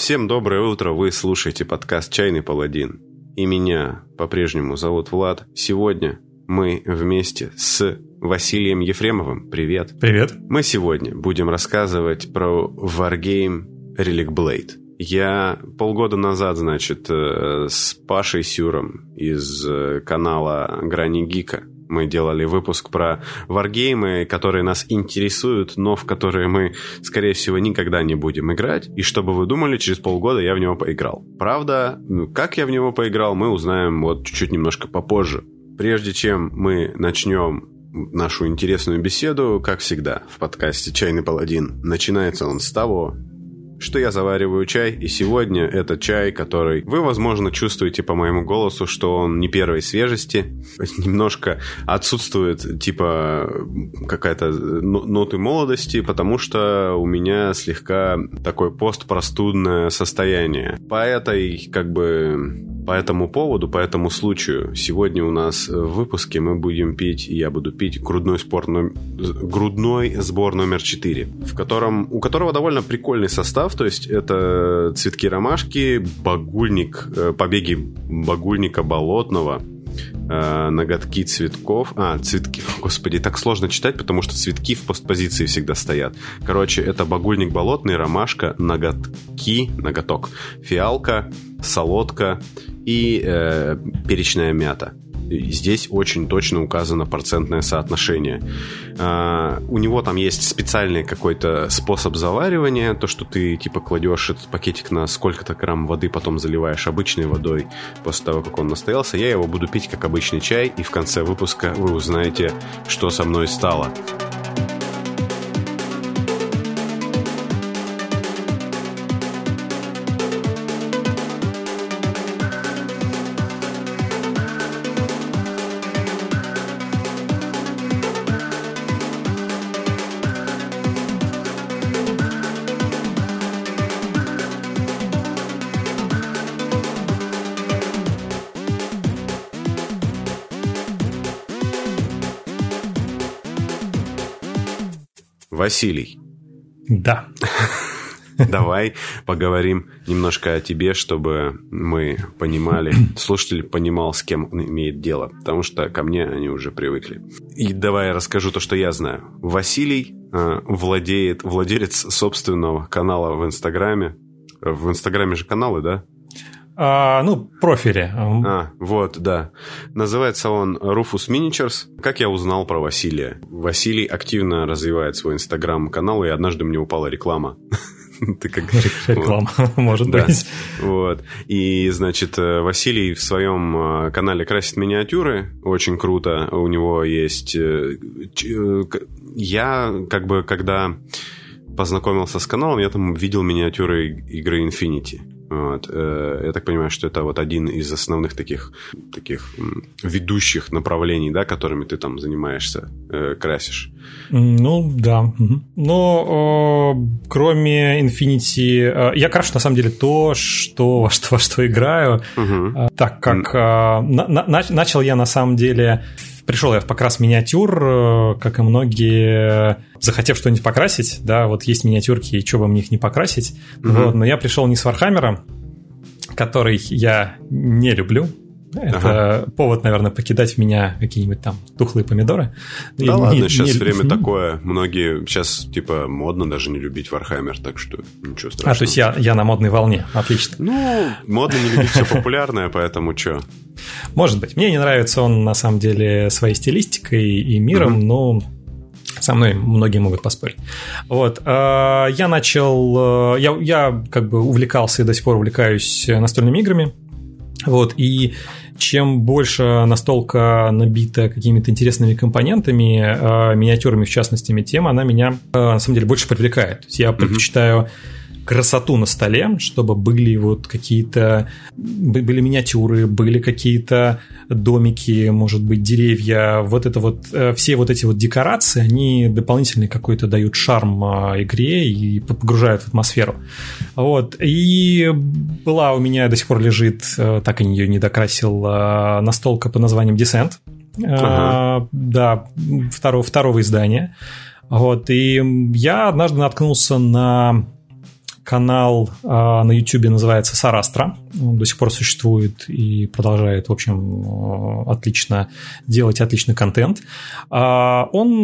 Всем доброе утро, вы слушаете подкаст «Чайный паладин». И меня по-прежнему зовут Влад. Сегодня мы вместе с Василием Ефремовым. Привет. Привет. Мы сегодня будем рассказывать про Wargame Relic Blade. Я полгода назад, значит, э, с Пашей Сюром из э, канала Грани Гика мы делали выпуск про варгеймы, которые нас интересуют, но в которые мы, скорее всего, никогда не будем играть. И чтобы вы думали, через полгода я в него поиграл. Правда, ну, как я в него поиграл, мы узнаем вот чуть-чуть немножко попозже. Прежде чем мы начнем нашу интересную беседу, как всегда, в подкасте «Чайный паладин». Начинается он с того, что я завариваю чай, и сегодня это чай, который вы, возможно, чувствуете по моему голосу, что он не первой свежести, немножко отсутствует, типа, какая-то ноты молодости, потому что у меня слегка такое постпростудное состояние. По этой, как бы, по этому поводу, по этому случаю, сегодня у нас в выпуске мы будем пить, и я буду пить грудной, спор, грудной сбор номер 4, в котором, у которого довольно прикольный состав, то есть это цветки ромашки, багульник, э, побеги багульника болотного, э, ноготки цветков. А, цветки, господи, так сложно читать, потому что цветки в постпозиции всегда стоят. Короче, это багульник болотный, ромашка, ноготки, ноготок, фиалка, солодка и э, перечная мята. Здесь очень точно указано процентное соотношение. А, у него там есть специальный какой-то способ заваривания, то, что ты типа кладешь этот пакетик на сколько-то грамм воды, потом заливаешь обычной водой после того, как он настоялся. Я его буду пить как обычный чай, и в конце выпуска вы узнаете, что со мной стало. Василий. Да. Давай поговорим немножко о тебе, чтобы мы понимали, слушатель понимал, с кем он имеет дело. Потому что ко мне они уже привыкли. И давай я расскажу то, что я знаю. Василий э, владеет, владелец собственного канала в Инстаграме. В Инстаграме же каналы, да? А, ну, профили. А, вот, да. Называется он Rufus Miniatures. Как я узнал про Василия? Василий активно развивает свой инстаграм-канал, и однажды мне упала реклама. Ты как... Реклама, может быть. Вот. И, значит, э, Василий в своем э, канале красит миниатюры. Очень круто. У него есть... Э, я, как бы, когда познакомился с каналом, я там видел миниатюры игры Infinity. Вот. Э, я так понимаю, что это вот один из основных таких, таких ведущих направлений, да, которыми ты там занимаешься, э, красишь. Ну, да. Но э, кроме Infinity... Э, я крашу, на самом деле, то, что, во, что, во что играю, угу. так как э, на, на, начал я, на самом деле, пришел я в покрас миниатюр, э, как и многие, захотев что-нибудь покрасить, да, вот есть миниатюрки, и что бы мне их не покрасить, угу. вот, но я пришел не с Вархаммера, который я не люблю, это ага. повод, наверное, покидать в меня какие-нибудь там тухлые помидоры. Да и ладно, не, сейчас не... время такое. Многие сейчас, типа, модно даже не любить Вархаммер, так что ничего страшного. А, то есть я, я на модной волне, отлично. Ну, модно не любить все популярное, поэтому что? Может быть. Мне не нравится он, на самом деле, своей стилистикой и миром, но со мной многие могут поспорить. Вот. А, я начал... Я, я как бы увлекался и до сих пор увлекаюсь настольными играми. Вот. И чем больше настолка набита какими-то интересными компонентами, э, миниатюрами в частности, тем она меня э, на самом деле больше привлекает. То есть я предпочитаю mm-hmm красоту на столе, чтобы были вот какие-то были миниатюры, были какие-то домики, может быть, деревья. Вот это вот э, все вот эти вот декорации, они дополнительный какой-то дают шарм а, игре и погружают в атмосферу. Вот. И была у меня до сих пор лежит, э, так и ее не докрасил, э, настолка под названием Descent. Ага. Да, второго, второго издания. Вот, и я однажды наткнулся на канал на YouTube называется Сарастра. Он до сих пор существует и продолжает, в общем, отлично делать отличный контент. Он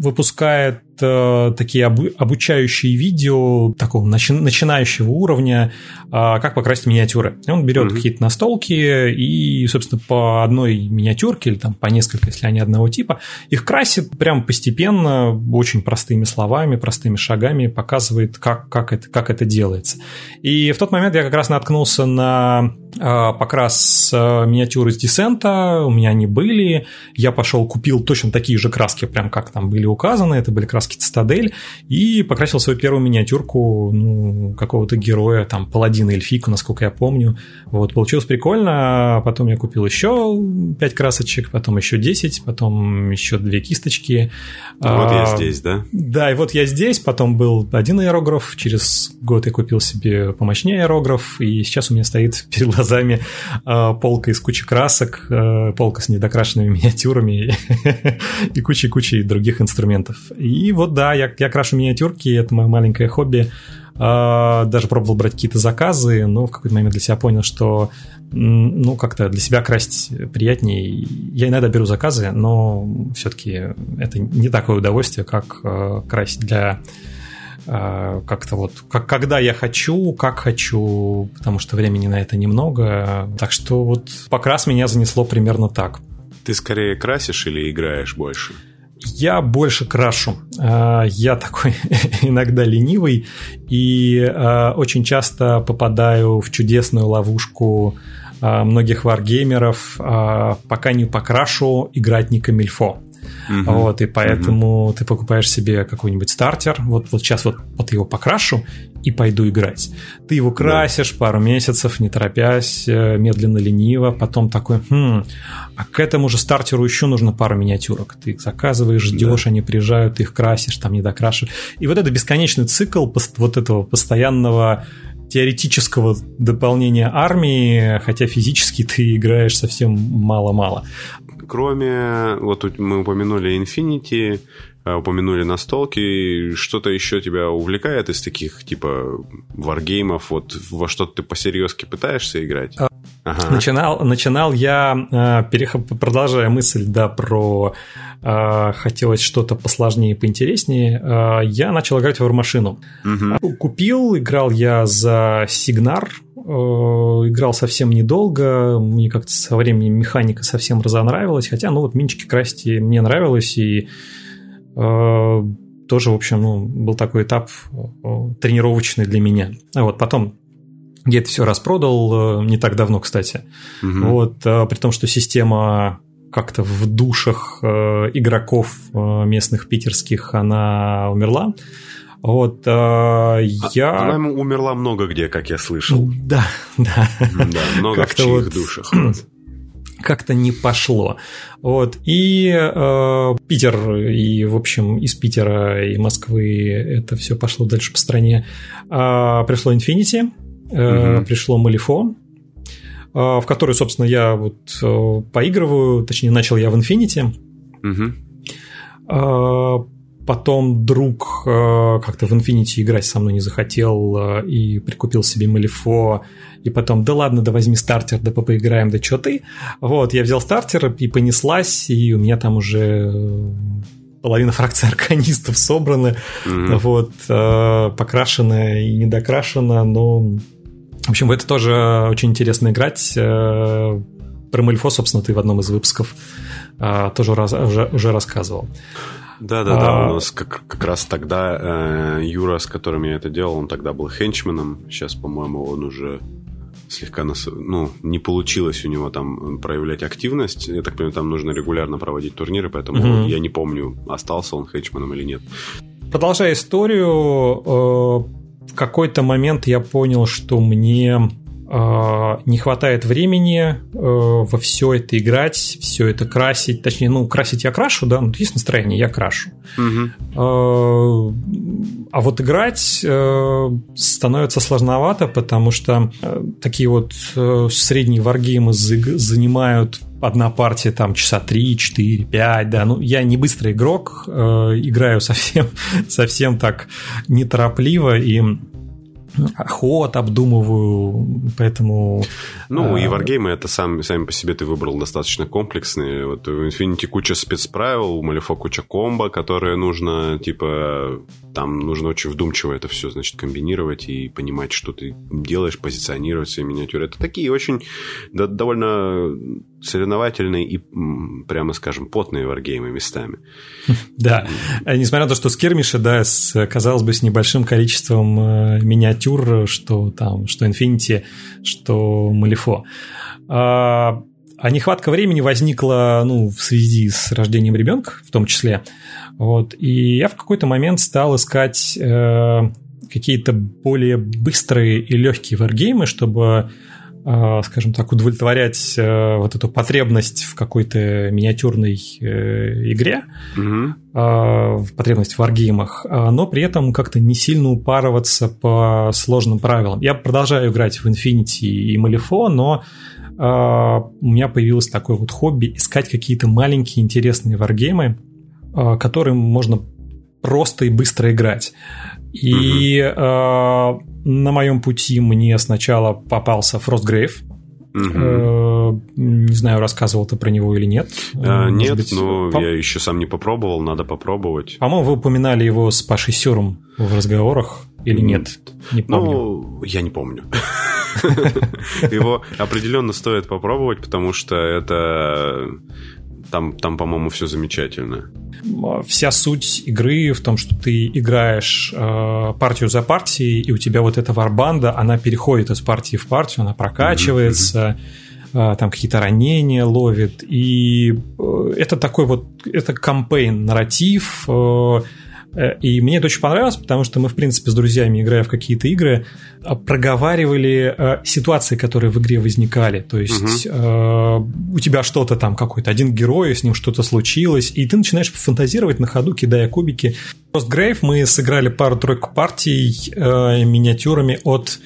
выпускает Э, такие обучающие видео такого начинающего уровня, а, как покрасить миниатюры. Он берет mm-hmm. какие-то настолки и, собственно, по одной миниатюрке или там по несколько, если они одного типа, их красит прям постепенно, очень простыми словами, простыми шагами, показывает, как, как, это, как это делается. И в тот момент я как раз наткнулся на а, покрас а, миниатюры из Десента, у меня они были, я пошел купил точно такие же краски, прям как там были указаны, это были краски Цитадель, и покрасил свою первую миниатюрку ну, какого-то героя, там, паладина эльфику, насколько я помню. Вот, получилось прикольно, потом я купил еще 5 красочек, потом еще 10, потом еще 2 кисточки. Вот а, я здесь, да? Да, и вот я здесь, потом был один аэрограф, через год я купил себе помощнее аэрограф, и сейчас у меня стоит перед глазами э, полка из кучи красок, э, полка с недокрашенными миниатюрами и кучей-кучей других инструментов. И вот да, я, я крашу миниатюрки, это мое маленькое хобби. Э, даже пробовал брать какие-то заказы, но в какой-то момент для себя понял, что ну, как-то для себя красить приятнее. Я иногда беру заказы, но все-таки это не такое удовольствие, как э, красить для а, как-то вот, как, когда я хочу, как хочу, потому что времени на это немного. Так что вот покрас меня занесло примерно так. Ты скорее красишь или играешь больше? Я больше крашу. А, я такой иногда ленивый и а, очень часто попадаю в чудесную ловушку многих варгеймеров. Пока не покрашу, играть не камильфо. Uh-huh. Вот, и поэтому uh-huh. ты покупаешь себе какой-нибудь стартер. Вот, вот сейчас вот, вот его покрашу и пойду играть. Ты его красишь yeah. пару месяцев, не торопясь, э, медленно, лениво, потом такой, хм, а к этому же стартеру еще нужно пару миниатюрок. Ты их заказываешь, ждешь, yeah. они приезжают, ты их красишь, там не докрашиваешь. И вот это бесконечный цикл вот этого постоянного теоретического дополнения армии, хотя физически ты играешь совсем мало-мало. Кроме, вот мы упомянули Infinity, э, упомянули настолки, что-то еще тебя увлекает из таких, типа, варгеймов, вот во что-то ты посерьезки пытаешься играть? А, ага. Начинал, начинал я, э, продолжая мысль, да, про э, хотелось что-то посложнее и поинтереснее, я начал играть в War Угу. Купил, играл я за Сигнар, играл совсем недолго, мне как-то со временем механика совсем разонравилась, хотя, ну, вот минчики красить мне нравилось, и э, тоже, в общем, ну, был такой этап э, тренировочный для меня. А вот потом я это все распродал э, не так давно, кстати. Угу. Вот, при том, что система как-то в душах игроков местных питерских она умерла. Вот, э, я... Она умерла много где, как я слышал. Да, да. Да, много в чьих вот... душах. как-то не пошло. Вот. И э, Питер, и, в общем, из Питера и Москвы это все пошло дальше по стране. Э, пришло Infinity, э, угу. пришло Malifaux, э, в который, собственно, я вот э, поигрываю, точнее, начал я в Infinity. Угу. Потом друг э, как-то в Infinity играть со мной не захотел э, и прикупил себе Малифо. И потом, да ладно, да возьми стартер, да поиграем, да что ты. Вот, я взял стартер и понеслась, и у меня там уже э, половина фракции арканистов собраны. Mm-hmm. Вот, покрашена и недокрашена, но... В общем, в это тоже очень интересно играть. Про Малифо, собственно, ты в одном из выпусков тоже раз, уже, уже рассказывал. Да, да, да. У нас как, как раз тогда э, Юра, с которым я это делал, он тогда был хенчменом. Сейчас, по-моему, он уже слегка нас, ну, не получилось у него там проявлять активность. Я так понимаю, там нужно регулярно проводить турниры, поэтому угу. я не помню, остался он хенчменом или нет. Продолжая историю, э, в какой-то момент я понял, что мне э, не хватает времени э, во все это играть, все это красить. Точнее, ну, красить я крашу, да, ну, есть настроение, я крашу. Угу. А вот играть э, становится сложновато, потому что э, такие вот э, средние варгеймы занимают одна партия там часа 3, 4, 5, да. Ну, я не быстрый игрок, э, играю совсем, совсем так неторопливо, и ход обдумываю, поэтому... Ну, и варгеймы это сам, сами по себе ты выбрал достаточно комплексные. Вот в Infinity куча спецправил, у Малифо куча комбо, которые нужно, типа, там нужно очень вдумчиво это все, значит, комбинировать и понимать, что ты делаешь, позиционировать свои миниатюры. Это такие очень да, довольно соревновательные и, прямо скажем, потные варгеймы местами. Да, несмотря на то, что скирмиши, да, с, казалось бы, с небольшим количеством э, миниатюр, что там, что Infinity, что Малифо. А, а нехватка времени возникла, ну, в связи с рождением ребенка, в том числе. Вот, и я в какой-то момент стал искать э, какие-то более быстрые и легкие варгеймы, чтобы скажем так, удовлетворять э, вот эту потребность в какой-то миниатюрной э, игре, угу. потребность в варгеймах, но при этом как-то не сильно упарываться по сложным правилам. Я продолжаю играть в Infinity и Malifaux, но у меня появилось такое вот хобби искать какие-то маленькие интересные варгеймы, которым можно просто и быстро играть. И угу. э, на моем пути мне сначала попался Frostgrave. Угу. Не знаю, рассказывал ты про него или нет. А, нет, быть, но по... я еще сам не попробовал, надо попробовать. По-моему, вы упоминали его с Пашей Сюром в разговорах или нет? Не помню. Ну, я не помню. Его определенно стоит попробовать, потому что это там, там по-моему, все замечательно. Вся суть игры в том, что ты играешь э, партию за партией, и у тебя вот эта варбанда, она переходит из партии в партию, она прокачивается, э, там какие-то ранения ловит, и э, это такой вот, это кампейн, нарратив, Э, и мне это очень понравилось, потому что мы, в принципе, с друзьями, играя в какие-то игры, э, проговаривали э, ситуации, которые в игре возникали. То есть угу. у тебя что-то там, какой-то один герой, с ним что-то случилось, и ты начинаешь фантазировать на ходу, кидая кубики. Postgrave мы сыграли пару-тройку партий миниатюрами от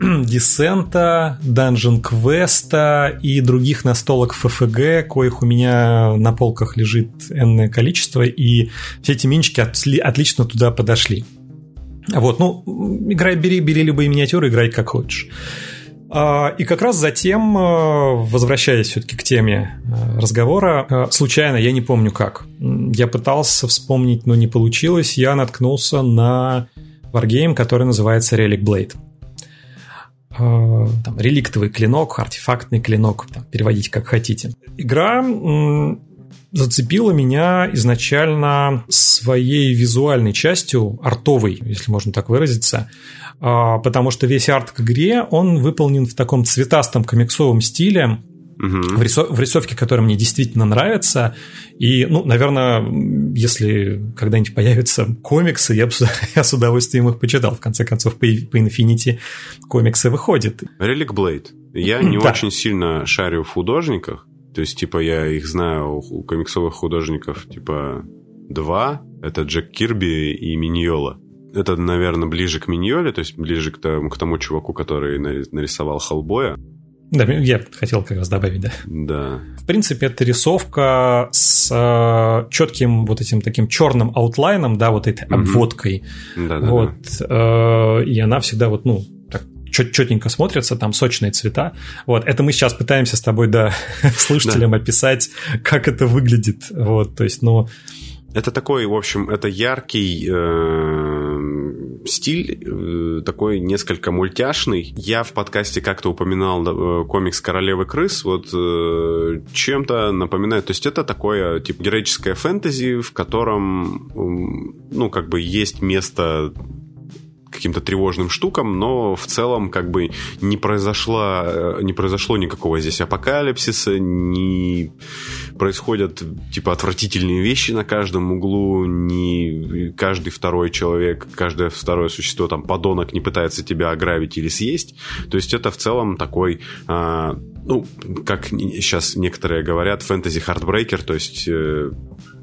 Десента, Dungeon Quest и других настолок ФФГ, коих у меня на полках лежит энное количество, и все эти минчики отлично туда подошли. Вот, ну, играй, бери, бери любые миниатюры, играй как хочешь. А, и как раз затем, а, возвращаясь все-таки к теме а, разговора, случайно, я не помню как, я пытался вспомнить, но не получилось, я наткнулся на варгейм, который называется Relic Blade. Э, там, реликтовый клинок, артефактный клинок, там, переводите как хотите. Игра зацепила меня изначально своей визуальной частью, артовой, если можно так выразиться, а, потому что весь арт к игре, он выполнен в таком цветастом комиксовом стиле, угу. в, рисов, в рисовке, которая мне действительно нравится. И, ну, наверное, если когда-нибудь появятся комиксы, я я с удовольствием их почитал. В конце концов, по, по Infinity комиксы выходят. Relic Blade. Я не да. очень сильно шарю в художниках. То есть, типа, я их знаю у комиксовых художников, типа, два. Это Джек Кирби и Миньола. Это, наверное, ближе к Миньоле, то есть ближе к тому, к тому чуваку, который нарисовал Хеллбоя. Да, я хотел как раз добавить, да. Да. В принципе, это рисовка с э, четким вот этим таким черным аутлайном, да, вот этой обводкой. Да, да, вот. Да. Э, и она всегда вот, ну, так четенько смотрится, там сочные цвета. Вот, это мы сейчас пытаемся с тобой, да, слушателям да. описать, как это выглядит. Вот, то есть, ну, это такой, в общем, это яркий э, стиль, э, такой несколько мультяшный. Я в подкасте как-то упоминал э, комикс «Королевы крыс», вот э, чем-то напоминает. То есть это такое, типа, героическое фэнтези, в котором, ну, как бы есть место каким-то тревожным штукам, но в целом как бы не произошло, не произошло никакого здесь апокалипсиса, не происходят типа отвратительные вещи на каждом углу, не каждый второй человек, каждое второе существо, там, подонок не пытается тебя ограбить или съесть. То есть это в целом такой а, ну, как сейчас некоторые говорят, fantasy heartbreaker, то есть э,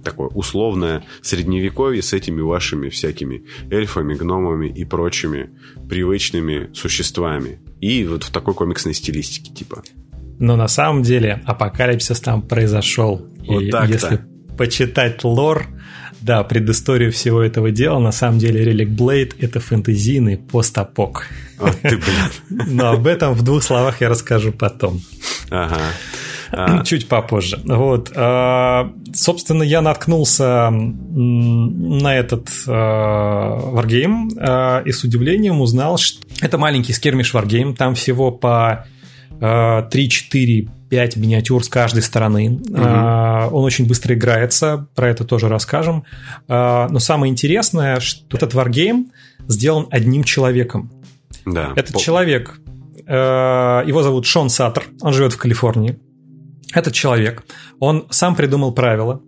такое условное средневековье с этими вашими всякими эльфами, гномами и прочими привычными существами. И вот в такой комиксной стилистике типа. Но на самом деле апокалипсис там произошел. Вот и так-то. если почитать лор, да, предысторию всего этого дела, на самом деле Relic Blade — это фэнтезийный постапок. Вот ты, блин. Но об этом в двух словах я расскажу потом. Ага. А. Чуть попозже. Вот. А, собственно, я наткнулся на этот а, Wargame и с удивлением узнал, что это маленький скермиш Wargame. Там всего по 3, 4, 5 миниатюр с каждой стороны. Угу. Он очень быстро играется, про это тоже расскажем. Но самое интересное, что этот Wargame сделан одним человеком. Да. Этот человек, его зовут Шон Саттер, он живет в Калифорнии. Этот человек, он сам придумал правила,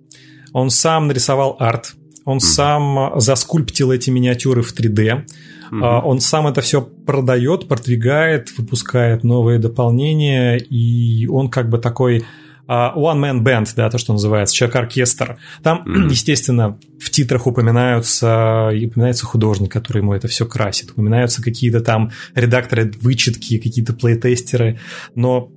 он сам нарисовал арт, он mm сам заскульптил эти миниатюры в 3D, mm он сам это все продает, продвигает, выпускает новые дополнения, и он как бы такой one-man band, да, то, что называется, человек-оркестр. Там, mm естественно, в титрах упоминаются, упоминается художник, который ему это все красит, упоминаются какие-то там редакторы вычетки, какие-то плейтестеры, но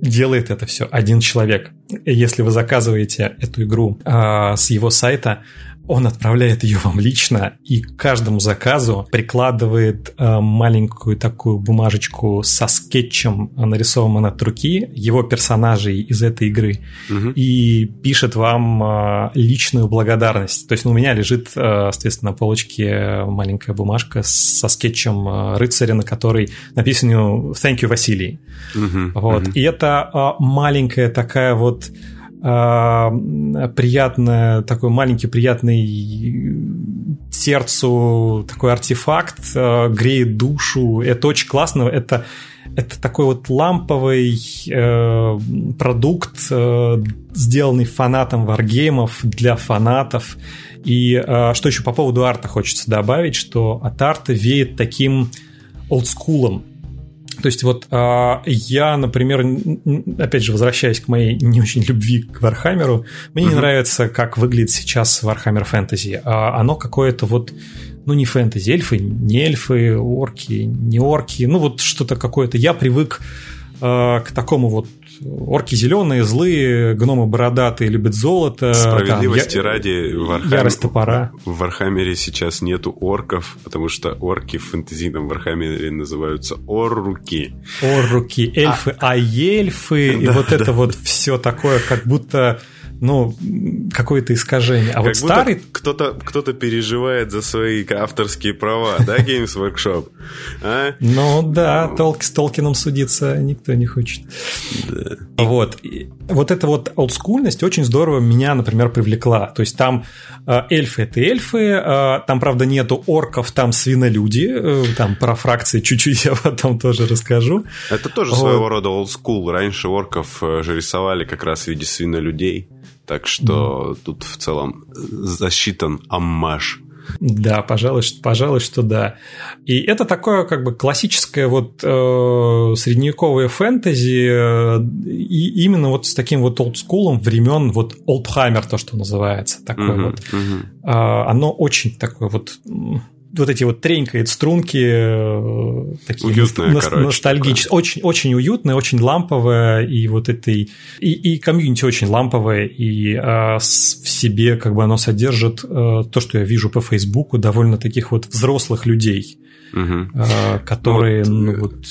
делает это все один человек. Если вы заказываете эту игру э, с его сайта, он отправляет ее вам лично и к каждому заказу прикладывает э, маленькую такую бумажечку со скетчем, нарисованным от руки его персонажей из этой игры угу. и пишет вам э, личную благодарность. То есть ну, у меня лежит, э, соответственно, на полочке маленькая бумажка со скетчем э, рыцаря, на которой написано «Thank you, Василий». Угу, вот. Угу. И это э, маленькая такая вот а, приятный, такой маленький приятный сердцу такой артефакт, а, греет душу. Это очень классно. Это, это такой вот ламповый э, продукт, э, сделанный фанатом варгеймов для фанатов. И э, что еще по поводу арта хочется добавить, что от арта веет таким олдскулом. То есть вот э, я, например, опять же, возвращаясь к моей не очень любви к Вархаммеру, мне uh-huh. не нравится, как выглядит сейчас Warhammer Fantasy. А оно какое-то вот, ну не фэнтези, эльфы, не эльфы, орки, не орки, ну вот что-то какое-то. Я привык э, к такому вот орки зеленые, злые, гномы бородатые, любят золото. Справедливости там, ради, в ярость топора. В Вархаммере сейчас нету орков, потому что орки в фэнтезийном Вархаммере называются орруки. Орруки, эльфы, а, аэльфы, и вот это вот все такое, как будто ну, какое-то искажение. А как вот старый... Кто-то кто переживает за свои авторские права, да, Games Workshop? А? Ну да, Толк, с Толкином судиться никто не хочет. Да. Вот. И вот эта вот олдскульность очень здорово меня, например, привлекла. То есть там э, эльфы — это эльфы, э, там, правда, нету орков, там свинолюди, э, там про фракции чуть-чуть я потом тоже расскажу. Это тоже вот. своего рода олдскул. Раньше орков же рисовали как раз в виде свинолюдей. Так что mm. тут в целом засчитан аммаж. Да, пожалуй, пожалуй, что да. И это такое как бы классическое вот э, средневековое фэнтези, э, и именно вот с таким вот олдскулом времен вот Олдхаймер, то, что называется, такое uh-huh, вот. Э, оно очень такое вот вот эти вот тренькает струнки, э, такие Уютная, ност- короче, ностальгические, очень, очень уютная, очень ламповая, и вот этой, и, и комьюнити очень ламповая, и а, с, в себе как бы оно содержит а, то, что я вижу по Фейсбуку, довольно таких вот взрослых людей, угу. а, которые, ну, вот, ну, вот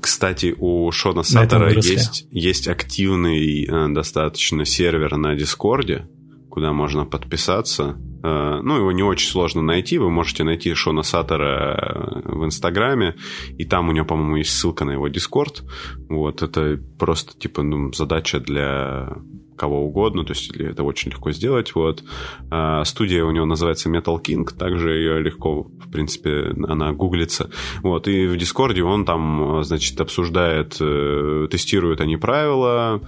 кстати, у Шона Саттера есть, есть активный э, достаточно сервер на Дискорде, куда можно подписаться. Э, ну, его не очень сложно найти. Вы можете найти Шона Саттера э, в Инстаграме, и там у него, по-моему, есть ссылка на его Дискорд. Вот, это просто, типа, ну, задача для кого угодно, то есть это очень легко сделать. Вот. А, студия у него называется Metal King, также ее легко, в принципе, она гуглится. Вот. И в Дискорде он там, значит, обсуждает, э, тестируют они правила.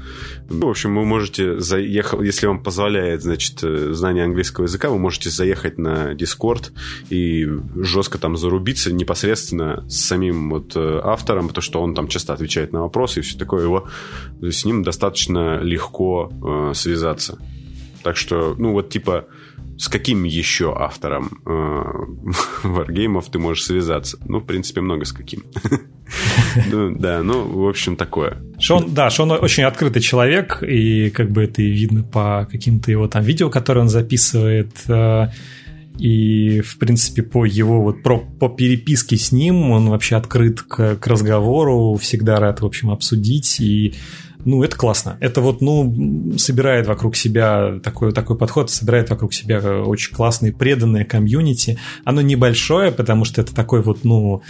Ну, в общем, вы можете заехать, если вам позволяет, значит, э, знание английского языка, вы можете заехать на Discord и жестко там зарубиться непосредственно с самим вот э, автором, потому что он там часто отвечает на вопросы и все такое. Его, с ним достаточно легко э, связаться. Так что, ну вот типа, с каким еще автором э, варгеймов ты можешь связаться? Ну, в принципе, много с каким. Ну, да, ну, в общем, такое. Шон, да, Шон очень открытый человек, и как бы это и видно по каким-то его там видео, которые он записывает. Э, и, в принципе, по его вот про, по переписке с ним он вообще открыт к, к разговору, всегда рад, в общем, обсудить. И ну, это классно. Это вот, ну, собирает вокруг себя такой, такой подход, собирает вокруг себя очень классное, преданное комьюнити. Оно небольшое, потому что это такой вот, ну,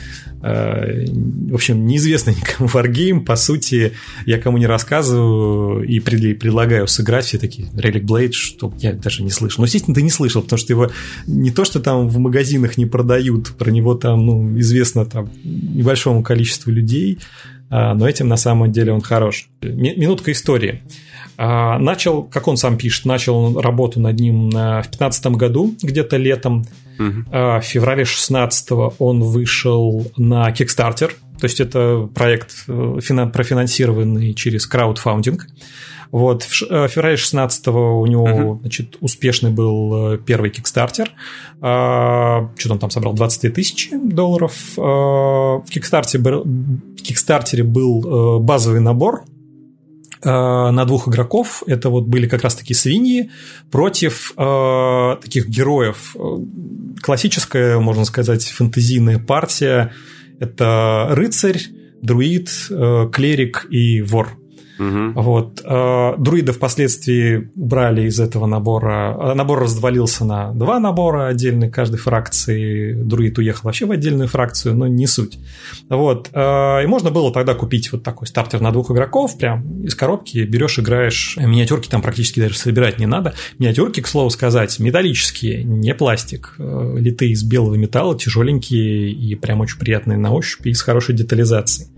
э, в общем, неизвестный никому варгейм. По сути, я кому не рассказываю и предлагаю сыграть все такие Relic Blade, что я даже не слышал. Ну, естественно, ты не слышал, потому что его не то, что там в магазинах не продают, про него там, ну, известно там небольшому количеству людей, но этим на самом деле он хорош. Минутка истории. А, начал, как он сам пишет, начал работу над ним в 2015 году, где-то летом. Угу. В феврале 16 он вышел на Kickstarter, то есть это проект э, профинансированный через краудфандинг. Вот, в э, феврале 16 у него, uh-huh. значит, успешный был э, первый Kickstarter. А, что он там собрал? 23 тысячи долларов. А, в в Kickstarter был базовый набор на двух игроков. Это вот были как раз таки свиньи против э, таких героев. Классическая, можно сказать, фэнтезийная партия. Это рыцарь, друид, э, клерик и вор. Угу. Вот. Э, друида впоследствии убрали из этого набора. Э, набор развалился на два набора отдельных каждой фракции. Друид уехал вообще в отдельную фракцию, но не суть. Вот. Э, и можно было тогда купить вот такой стартер на двух игроков, прям из коробки берешь, играешь. Миниатюрки там практически даже собирать не надо. Миниатюрки, к слову сказать, металлические, не пластик. Литые из белого металла, тяжеленькие и прям очень приятные на ощупь и с хорошей детализацией.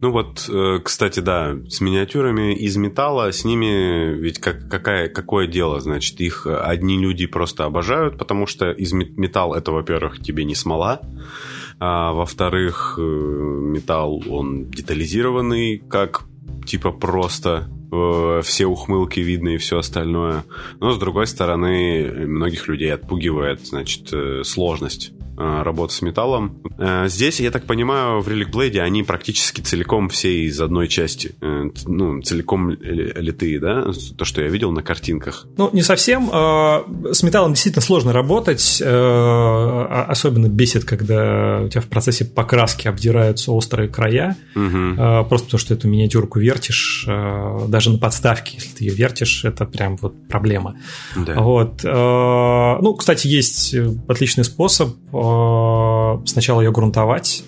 Ну вот, кстати, да, с меня миниатюрами из металла, с ними ведь как, какая, какое дело, значит, их одни люди просто обожают, потому что из металл это, во-первых, тебе не смола, а во-вторых, э, металл, он детализированный, как типа просто э, все ухмылки видны и все остальное. Но, с другой стороны, многих людей отпугивает, значит, э, сложность работа с металлом. Э, здесь, я так понимаю, в Relic Blade они практически целиком все из одной части. Э, ну, целиком литые, да? То, что я видел на картинках. Ну, не совсем. С металлом действительно сложно работать. Особенно бесит, когда у тебя в процессе покраски обдираются острые края. Угу. Просто потому, что эту миниатюрку вертишь. Даже на подставке, если ты ее вертишь, это прям вот проблема. Да. Вот. Ну, кстати, есть отличный способ Э, сначала ее грунтовать,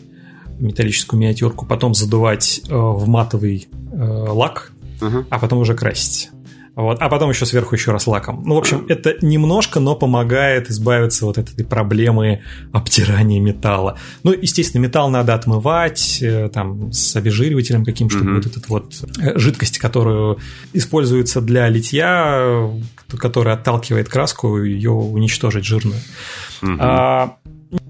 металлическую миниатюрку, потом задувать э, в матовый э, лак, uh-huh. а потом уже красить. Вот, а потом еще сверху еще раз лаком. Ну, в общем, это немножко, но помогает избавиться вот от этой проблемы обтирания металла. Ну, естественно, металл надо отмывать там с обезжиривателем каким, чтобы mm-hmm. вот эта вот жидкость, которую используется для литья, которая отталкивает краску, ее уничтожить жирную. Mm-hmm. А,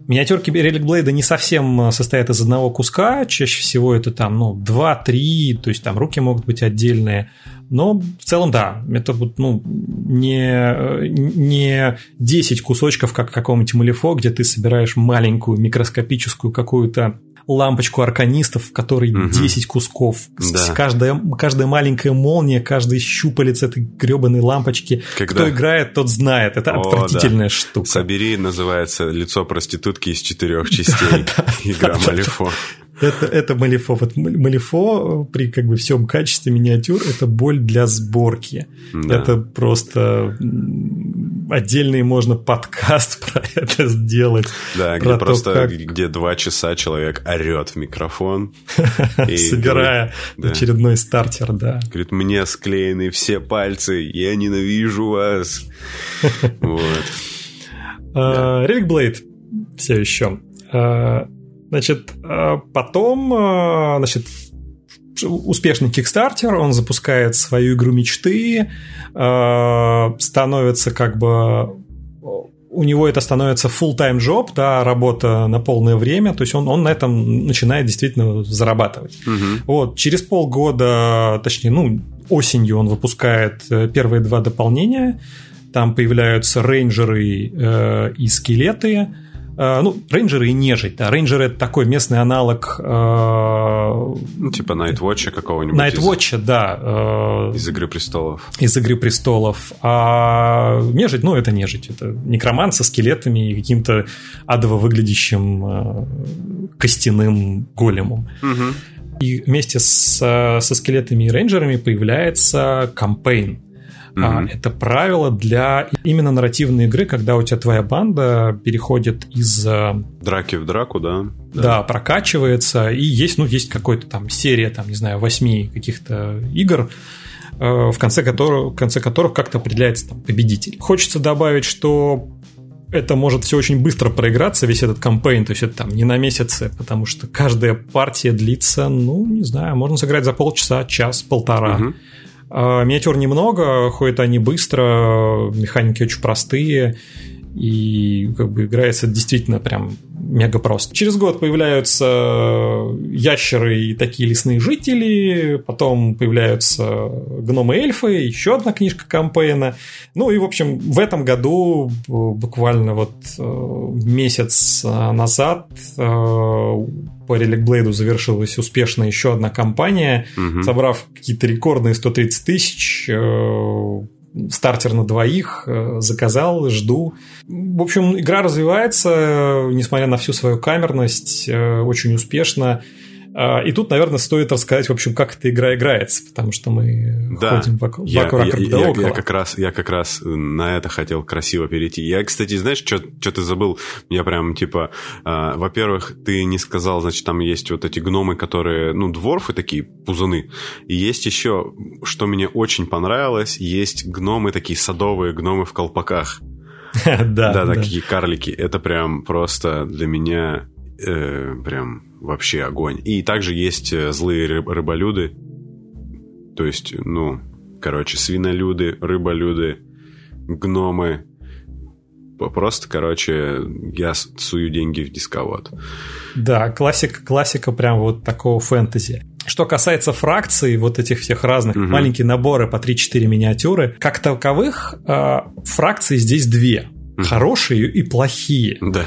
Миниатюрки Relic Blade не совсем э, состоят из одного куска, чаще всего это там, ну, 2-3, то есть там руки могут быть отдельные, но в целом, да, это вот, ну, не, э, не 10 кусочков, как в каком-нибудь малифо, где ты собираешь маленькую микроскопическую какую-то лампочку арканистов, в которой угу. 10 кусков. Да. Каждая, каждая маленькая молния, каждый щупалец этой гребаной лампочки. Когда... Кто играет, тот знает. Это О, отвратительная да. штука. Собери называется лицо проститутки из четырех частей. Игра Малифо. Это, это Малифо. Вот Малифо при как бы всем качестве миниатюр это боль для сборки. Да. Это просто отдельный можно подкаст про это сделать. Да, где просто как... где два часа человек орет в микрофон. Собирая очередной стартер, да. Говорит, мне склеены все пальцы, я ненавижу вас. Вот. Релик Блейд все еще. Значит, а, потом, а, значит, успешный Kickstarter, он запускает свою игру мечты, становится как бы у него это становится full-time job, да, работа на полное время, то есть он, он на этом начинает действительно зарабатывать. Угу. Вот, через полгода, точнее, ну, осенью он выпускает э, первые два дополнения, там появляются рейнджеры э, и скелеты, Э, ну, рейнджеры и нежить, да. Рейнджеры это такой местный аналог... Э, ну, типа Найтвотча какого-нибудь. Найтвотча, из... да. Э, из «Игры престолов». Из «Игры престолов». А нежить, ну, это нежить. Это некромант со скелетами и каким-то адово выглядящим костяным големом. Угу. И вместе с, со скелетами и рейнджерами появляется кампейн Mm-hmm. Это правило для именно нарративной игры, когда у тебя твоя банда переходит из... Э, Драки в драку, да? Да, да прокачивается, и есть, ну, есть какой-то там серия, там, не знаю, восьми каких-то игр, э, в конце которых, в конце которых как-то определяется там, победитель. Хочется добавить, что это может все очень быстро проиграться, весь этот кампейн, то есть это там не на месяцы, потому что каждая партия длится, ну, не знаю, можно сыграть за полчаса, час, полтора. Угу. А, миниатюр немного, ходят они быстро, механики очень простые, и как бы играется действительно прям мега просто. Через год появляются ящеры и такие лесные жители, потом появляются гномы-эльфы, еще одна книжка кампейна. Ну и, в общем, в этом году, буквально вот э, месяц назад, э, по Relic Blade завершилась успешно еще одна кампания, угу. собрав какие-то рекордные 130 тысяч, э, стартер на двоих, э, заказал, жду. В общем, игра развивается, несмотря на всю свою камерность, э, очень успешно. А, и тут, наверное, стоит рассказать, в общем, как эта игра играется, потому что мы да. ходим вокруг, я, вокруг я, да я, около. Я как, раз, я как раз на это хотел красиво перейти. Я, кстати, знаешь, что ты забыл? Я прям, типа, э, во-первых, ты не сказал, значит, там есть вот эти гномы, которые, ну, дворфы такие, пузаны. И есть еще, что мне очень понравилось, есть гномы такие садовые, гномы в колпаках. Да, да, такие карлики. Это прям просто для меня э, прям вообще огонь. И также есть э, злые рыб рыболюды. То есть, ну, короче, свинолюды, рыболюды, гномы. Просто, короче, я сую деньги в дисковод. Да, классика, классика прям вот такого фэнтези. Что касается фракций, вот этих всех разных, угу. маленькие наборы по 3-4 миниатюры, как таковых, э, фракций здесь две. Хорошие и плохие. Да.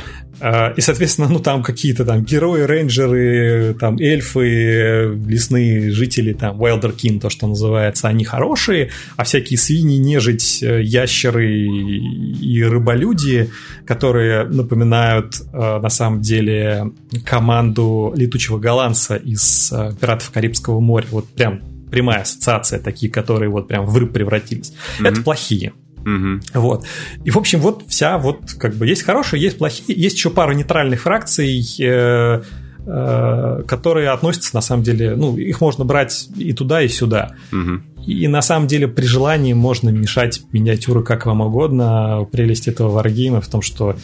А, и, соответственно, ну там какие-то там герои, рейнджеры, там эльфы, лесные жители, там Уайлдеркин, то, что называется, они хорошие, а всякие свиньи, нежить, э, ящеры и рыболюди, которые напоминают э, на самом деле команду летучего голландца из э, «Пиратов Карибского моря». Вот прям прямая ассоциация, такие, которые вот прям в рыб превратились. Mm-hmm. Это плохие. Угу. Вот. И, в общем, вот вся вот как бы есть хорошие, есть плохие, есть еще пара нейтральных фракций, э, э, которые относятся, на самом деле, ну, их можно брать и туда, и сюда. Угу. И на самом деле при желании можно мешать миниатюры как вам угодно. Прелесть этого варгейма в том, что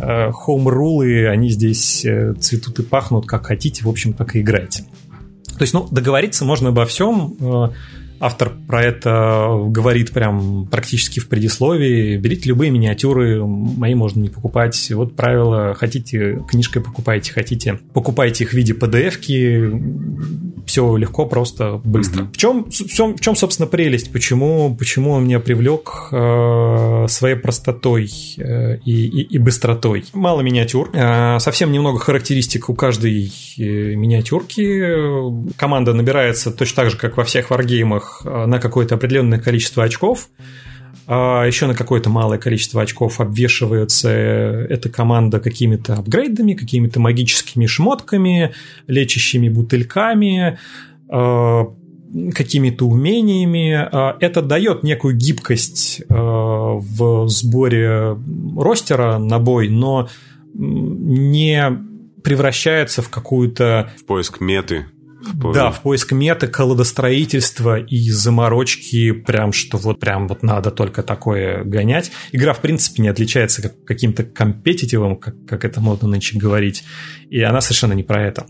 э, хоум-рулы, они здесь э, цветут и пахнут как хотите, в общем, так и играйте. То есть, ну, договориться можно обо всем. Э, Автор про это говорит прям практически в предисловии. Берите любые миниатюры, мои можно не покупать. Вот правило, хотите книжкой покупайте, хотите покупайте их в виде PDF-ки. Все легко, просто, быстро. Mm-hmm. В, чем, в, чем, в чем, собственно, прелесть? Почему, почему он меня привлек э, своей простотой э, и, и, и быстротой? Мало миниатюр, э, совсем немного характеристик у каждой э, миниатюрки. Команда набирается точно так же, как во всех варгеймах э, на какое-то определенное количество очков, еще на какое-то малое количество очков обвешивается эта команда какими-то апгрейдами, какими-то магическими шмотками, лечащими бутыльками. Э, какими-то умениями. А, это дает некую гибкость в сборе ростера на бой, но не превращается в какую-то... В поиск меты. Да, в поиск меты, колодостроительства и заморочки, прям что вот прям вот надо только такое гонять. Игра, в принципе, не отличается как, каким-то компетитивом, как, как это модно нынче говорить, и она совершенно не про это.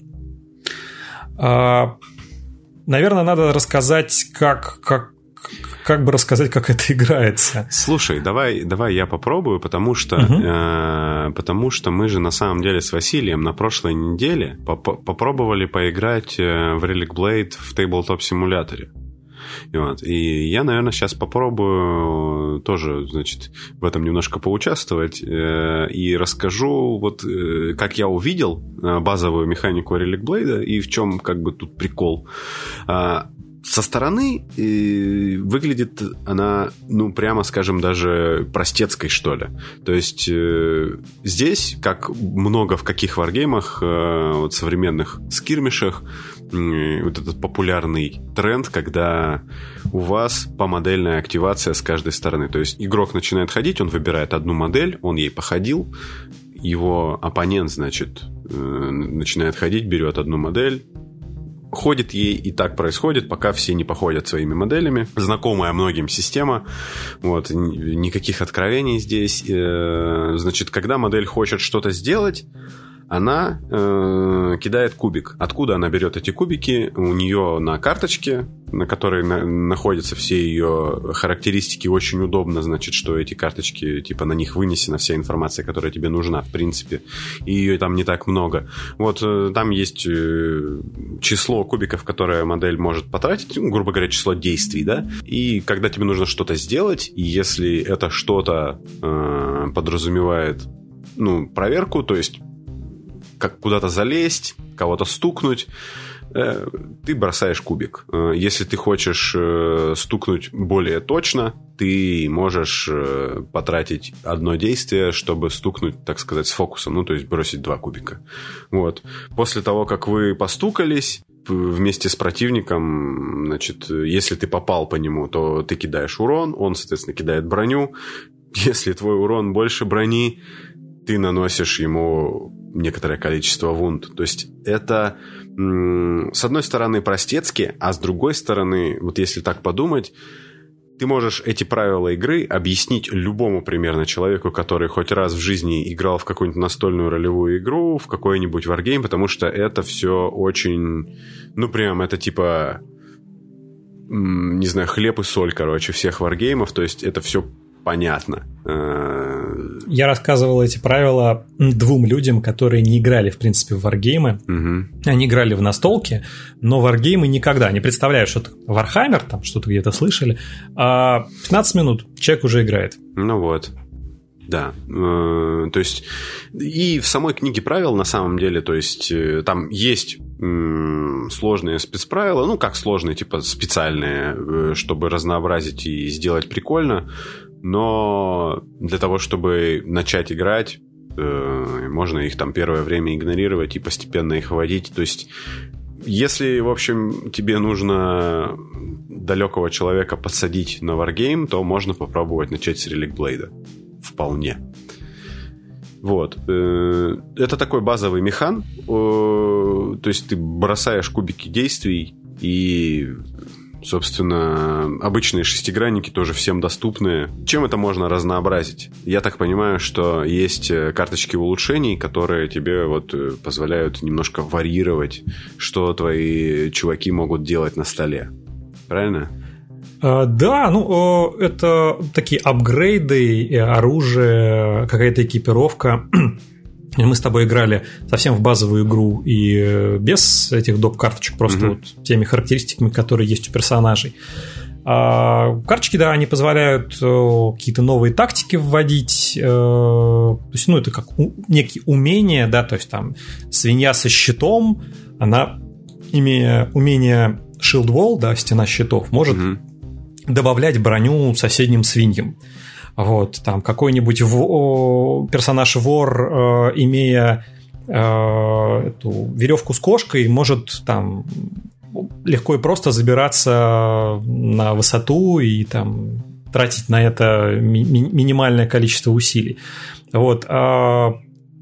А, наверное, надо рассказать, как, как, как бы рассказать, как это играется. Слушай, давай, давай я попробую, потому что, угу. э, потому что мы же на самом деле с Василием на прошлой неделе поп попробовали поиграть э, в Relic Blade в тейблтоп симуляторе. И, вот. и я, наверное, сейчас попробую тоже, значит, в этом немножко поучаствовать э, и расскажу, вот э, как я увидел э, базовую механику Relic Blade и в чем как бы тут прикол. А, со стороны э, выглядит она, ну, прямо скажем, даже простецкой, что ли. То есть э, здесь, как много в каких варгеймах, э, вот современных скирмишах, э, вот этот популярный тренд, когда у вас помодельная активация с каждой стороны. То есть игрок начинает ходить, он выбирает одну модель, он ей походил, его оппонент, значит, э, начинает ходить, берет одну модель, ходит ей, и так происходит, пока все не походят своими моделями. Знакомая многим система, вот, никаких откровений здесь. Э, значит, когда модель хочет что-то сделать, она э, кидает кубик. Откуда она берет эти кубики? У нее на карточке, на которой на, находятся все ее характеристики, очень удобно, значит, что эти карточки, типа, на них вынесена вся информация, которая тебе нужна, в принципе, и ее там не так много. Вот э, там есть э, число кубиков, которое модель может потратить, ну, грубо говоря, число действий, да, и когда тебе нужно что-то сделать, и если это что-то э, подразумевает ну, проверку, то есть как куда-то залезть, кого-то стукнуть, э, ты бросаешь кубик. Э, если ты хочешь э, стукнуть более точно, ты можешь потратить одно действие, чтобы стукнуть, так сказать, с фокусом, ну, то есть бросить два кубика. Вот. После того, как вы постукались, вместе с противником, значит, если ты попал по нему, то ты кидаешь урон, он, соответственно, кидает броню. Если твой урон больше брони, ты наносишь ему некоторое количество вунд. То есть это, с одной стороны, простецки, а с другой стороны, вот если так подумать, ты можешь эти правила игры объяснить любому примерно человеку, который хоть раз в жизни играл в какую-нибудь настольную ролевую игру, в какой-нибудь варгейм, потому что это все очень... Ну, прям это типа... Не знаю, хлеб и соль, короче, всех варгеймов. То есть это все понятно. Э, Я рассказывал эти правила двум людям, которые не играли, в принципе, в варгеймы. Угу. Они играли в настолки, но варгеймы никогда не представляют, что это Вархаммер, там что-то где-то слышали. А 15 минут человек уже играет. Ну вот. Да, э, то есть и в самой книге правил на самом деле, то есть э, там есть сложные спецправила, ну как сложные, типа специальные, чтобы разнообразить и сделать прикольно, но для того, чтобы начать играть, э, можно их там первое время игнорировать и постепенно их вводить. То есть, если, в общем, тебе нужно далекого человека посадить на Wargame, то можно попробовать начать с Relic Blade. Вполне. Вот. Э, это такой базовый механ. То есть ты бросаешь кубики действий и Собственно, обычные шестигранники тоже всем доступны. Чем это можно разнообразить? Я так понимаю, что есть э, карточки улучшений, которые тебе вот э, позволяют немножко варьировать, что твои чуваки могут делать на столе. Правильно? А, да, ну это такие апгрейды, оружие, какая-то экипировка. Мы с тобой играли совсем в базовую игру и э, без этих доп. карточек, просто mm-hmm. вот теми характеристиками, которые есть у персонажей. А, карточки, да, они позволяют э, какие-то новые тактики вводить. Э, то есть, ну, это как некие умения, да, то есть там свинья со щитом, она, имея умение Shield Wall, да, стена щитов, может mm-hmm. добавлять броню соседним свиньям. Вот, там какой-нибудь персонаж-вор, э, имея э, эту веревку с кошкой, может там легко и просто забираться на высоту и там тратить на это ми- минимальное количество усилий. Вот. А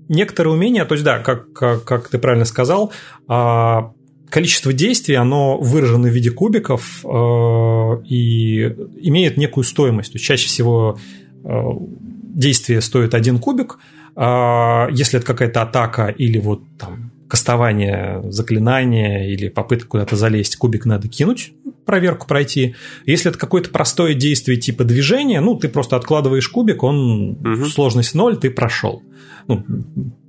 некоторые умения, то есть да, как, как, как ты правильно сказал, а, количество действий, оно выражено в виде кубиков э, и имеет некую стоимость. То есть чаще всего действие стоит один кубик, э, если это какая-то атака или вот там кастование заклинания или попытка куда-то залезть, кубик надо кинуть, проверку пройти. Если это какое-то простое действие типа движения, ну, ты просто откладываешь кубик, он угу. сложность 0, ты прошел. Ну,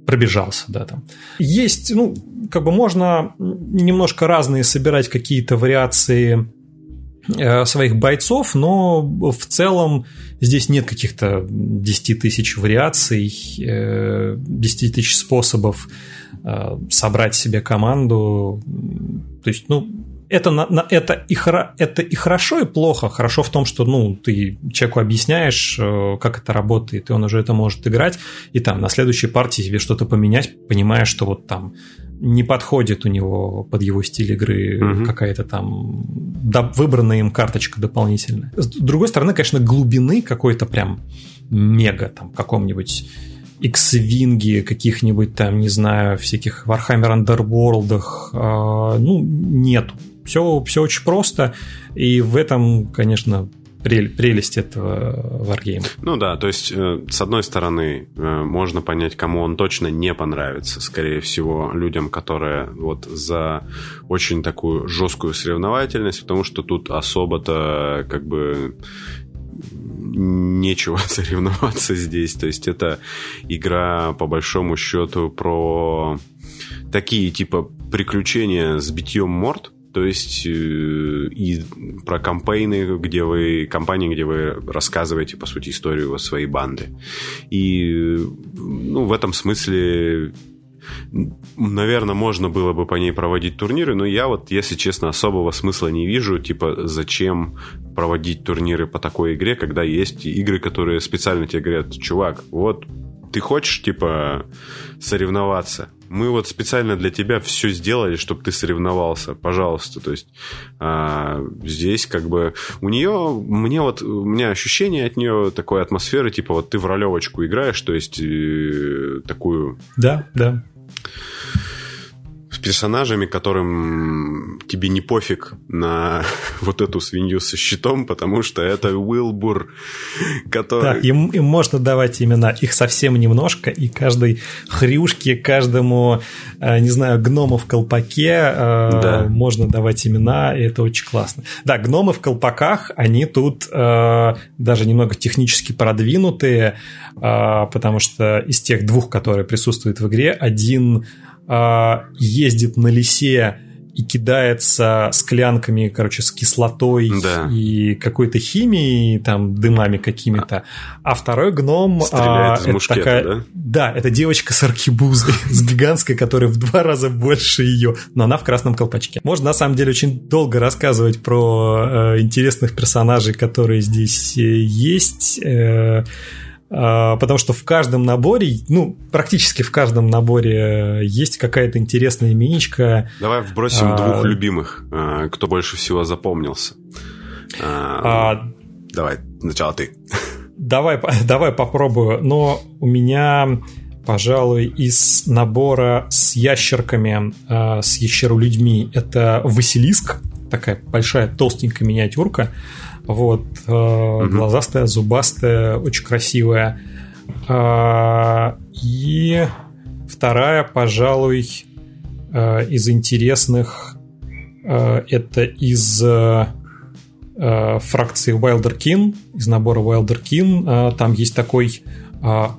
пробежался, да, там. Есть, ну, как бы можно немножко разные собирать какие-то вариации своих бойцов, но в целом здесь нет каких-то 10 тысяч вариаций, 10 э, тысяч способов э, собрать себе команду. То есть, ну, это, это, и, это и хорошо, и плохо. Хорошо в том, что ну, ты человеку объясняешь, э, как это работает, и он уже это может играть, и там на следующей партии себе что-то поменять, понимая, что вот там не подходит у него под его стиль игры угу. какая-то там выбранная им карточка дополнительная. С другой стороны, конечно, глубины какой-то прям мега там каком-нибудь X-винги каких-нибудь там, не знаю, всяких Warhammer Underworld, э, ну, нету. Все, все очень просто, и в этом, конечно, прелесть этого варгейма. Ну да, то есть, э, с одной стороны, э, можно понять, кому он точно не понравится. Скорее всего, людям, которые вот за очень такую жесткую соревновательность, потому что тут особо-то как бы нечего соревноваться здесь. То есть, это игра, по большому счету, про такие типа приключения с битьем морд, то есть э, и про кампейны, где вы, компании, где вы рассказываете, по сути, историю своей банды. И ну, в этом смысле наверное, можно было бы по ней проводить турниры, но я вот, если честно, особого смысла не вижу. Типа, зачем проводить турниры по такой игре, когда есть игры, которые специально тебе говорят, чувак, вот ты хочешь, типа, соревноваться? Мы вот специально для тебя все сделали, чтобы ты соревновался, пожалуйста. То есть а, здесь как бы у нее, мне вот, у меня ощущение от нее такой атмосферы, типа вот ты в ролевочку играешь, то есть э, такую... Да, да с персонажами, которым тебе не пофиг на вот эту свинью со щитом, потому что это Уилбур, который... Да, им, им можно давать имена, их совсем немножко, и каждой хрюшке, каждому, э, не знаю, гному в колпаке э, да. можно давать имена, и это очень классно. Да, гномы в колпаках, они тут э, даже немного технически продвинутые, потому что из тех двух, которые присутствуют в игре, один ездит на лисе и кидается склянками, короче, с кислотой да. и какой-то химией, там, дымами какими-то. А второй гном... Стреляет а, из мушкета, такая, да? Да, это девочка с аркибузой, с гигантской, которая в два раза больше ее, но она в красном колпачке. Можно, на самом деле, очень долго рассказывать про э, интересных персонажей, которые здесь э, есть. Э, а, потому что в каждом наборе, ну, практически в каждом наборе есть какая-то интересная миничка. Давай вбросим а, двух любимых, а, кто больше всего запомнился. А, а, давай, сначала ты. Давай, давай попробую. Но у меня, пожалуй, из набора с ящерками, с ящеролюдьми, это Василиск, такая большая толстенькая миниатюрка. Вот, угу. глазастая, зубастая, очень красивая. А, и вторая, пожалуй, э, из интересных э, это из фракции Wilder Kin, из набора Wilder Kin. Там есть такой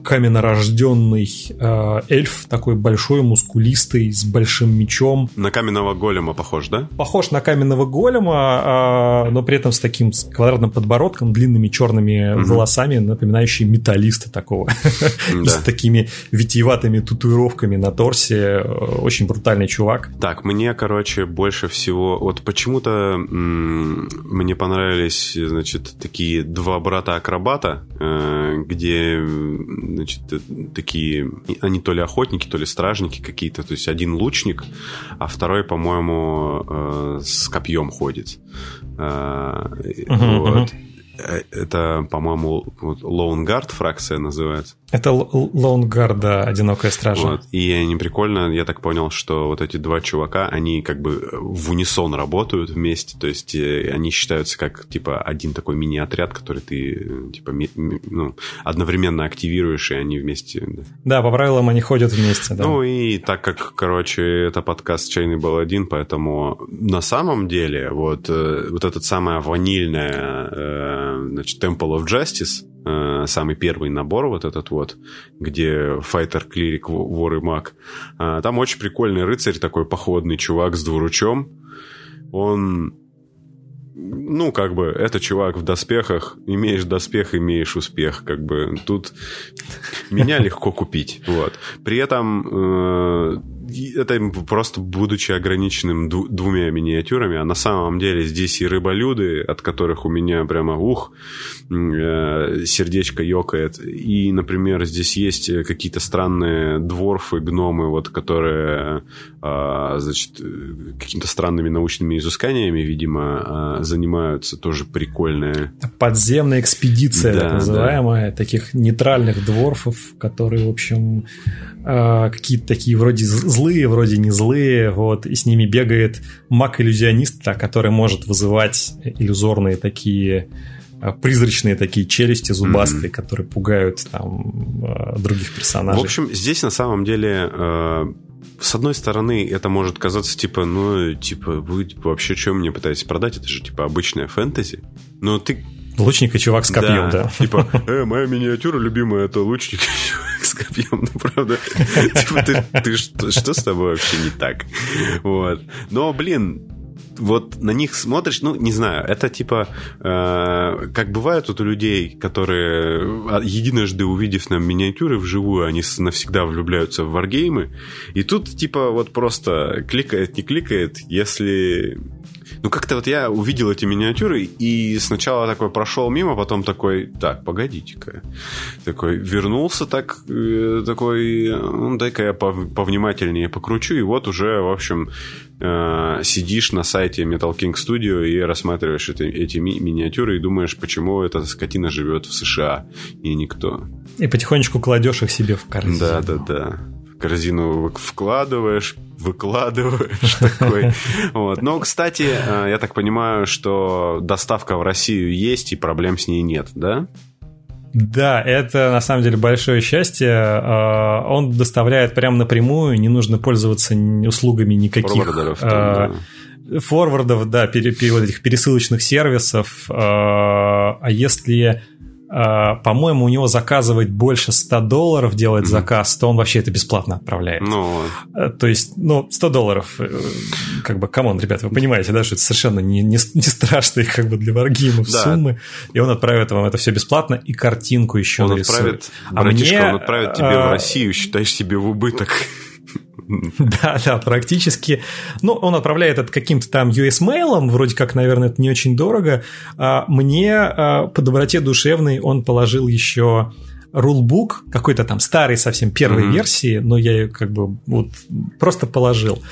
каменнорожденный а, эльф, такой большой, мускулистый, с большим мечом. На каменного голема похож, да? Похож на каменного голема, а, но при этом с таким квадратным подбородком, длинными черными угу. волосами, напоминающими металлиста такого. И с такими витиеватыми татуировками на торсе. Очень брутальный чувак. Так, мне, короче, больше всего... Вот почему-то мне понравились, значит, такие два брата-акробата, э, где значит, такие, они то ли охотники, то ли стражники какие-то. То есть один лучник, а второй, по-моему, с копьем ходит. Uh-huh, вот. uh-huh. Это, по-моему, Лоунгард фракция называется. Это Лоунгард, да, одинокая стража. Вот. И они прикольно, я так понял, что вот эти два чувака, они как бы в унисон работают вместе, то есть э, они считаются как, типа, один такой мини-отряд, который ты, типа, ну, одновременно активируешь, и они вместе... Да. да, по правилам они ходят вместе, да. Ну и так как, короче, это подкаст Чайный был один, поэтому на самом деле вот, э, вот этот самая ванильная э, значит, Temple of Justice, э, самый первый набор вот этот вот, где файтер, клирик, вор и маг. Э, там очень прикольный рыцарь, такой походный чувак с двуручом. Он ну, как бы, это чувак в доспехах, имеешь доспех, имеешь успех, как бы, тут меня легко купить, вот. При этом э, это просто будучи ограниченным двумя миниатюрами, а на самом деле здесь и рыболюды, от которых у меня прямо ух, э, сердечко ёкает. И, например, здесь есть какие-то странные дворфы, гномы, вот, которые, а, значит, какими-то странными научными изысканиями, видимо, а, занимаются, тоже прикольные. Подземная экспедиция, да, так называемая, да. таких нейтральных дворфов, которые, в общем, а, какие-то такие вроде злые, вроде не злые, вот, и с ними бегает маг-иллюзионист, который может вызывать иллюзорные такие а, призрачные такие челюсти зубастые, mm-hmm. которые пугают там а, других персонажей. В общем, здесь на самом деле с одной стороны, это может казаться типа, ну, типа, вы вообще что мне пытаетесь продать? Это же типа обычная фэнтези. Но ты Лучник и чувак с копьем, да. да. Типа, э, моя миниатюра любимая, это лучник и чувак с копьем, ну правда. Типа, ты, ты что, что с тобой вообще не так? Вот. Но, блин, вот на них смотришь, ну, не знаю, это типа, э, как бывает вот у людей, которые а, единожды увидев нам миниатюры вживую, они навсегда влюбляются в варгеймы, и тут типа вот просто кликает, не кликает, если ну, как-то вот я увидел эти миниатюры и сначала такой прошел мимо, потом такой, так, погодите-ка. Такой вернулся так, э, такой, ну, дай-ка я повнимательнее покручу, и вот уже, в общем, э, сидишь на сайте Metal King Studio и рассматриваешь это, эти ми- миниатюры и думаешь, почему эта скотина живет в США и никто. И потихонечку кладешь их себе в корзину. Да, да, да. Корзину вкладываешь, выкладываешь такой. Вот. Но, кстати, э, я так понимаю, что доставка в Россию есть и проблем с ней нет, да? Да, это на самом деле большое счастье. Э, он доставляет прямо напрямую, не нужно пользоваться услугами никаких форвардов, там, э, да. форвардов, да, вот этих пересылочных сервисов. А если по-моему, у него заказывать больше 100 долларов, делать mm-hmm. заказ, то он вообще это бесплатно отправляет. Ну... А, то есть, ну, 100 долларов, э, как бы, come on, ребята, вы понимаете, да, что это совершенно не, не, не страшные как бы для варгеймов да. суммы, и он отправит вам это все бесплатно, и картинку еще он нарисует. Отправит, а братишка, мне, он отправит тебе а... в Россию, считаешь себе в убыток. Да, да, практически. Ну, он отправляет это каким-то там US-мейлом, вроде как, наверное, это не очень дорого. А мне а, по доброте душевной он положил еще рулбук, какой-то там старый совсем первой mm-hmm. версии, но я ее как бы вот просто положил.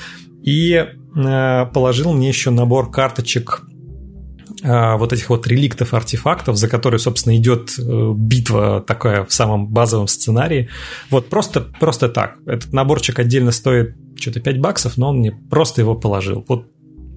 И э, положил мне еще набор карточек а, вот этих вот реликтов, артефактов, за которые, собственно, идет э, битва такая в самом базовом сценарии. Вот просто, просто так. Этот наборчик отдельно стоит что-то 5 баксов, но он мне просто его положил. Вот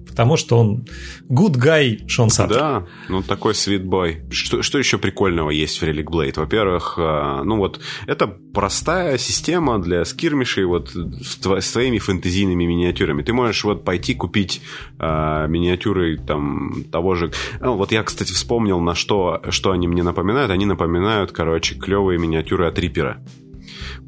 потому что он good guy Шон Саттер. Да, ну такой sweet boy. Что, что еще прикольного есть в Relic Blade? Во-первых, э, ну вот, это простая система для скирмишей вот с твоими фэнтезийными миниатюрами. Ты можешь вот пойти купить э, миниатюры там того же... Ну, вот я, кстати, вспомнил, на что, что они мне напоминают. Они напоминают, короче, клевые миниатюры от Рипера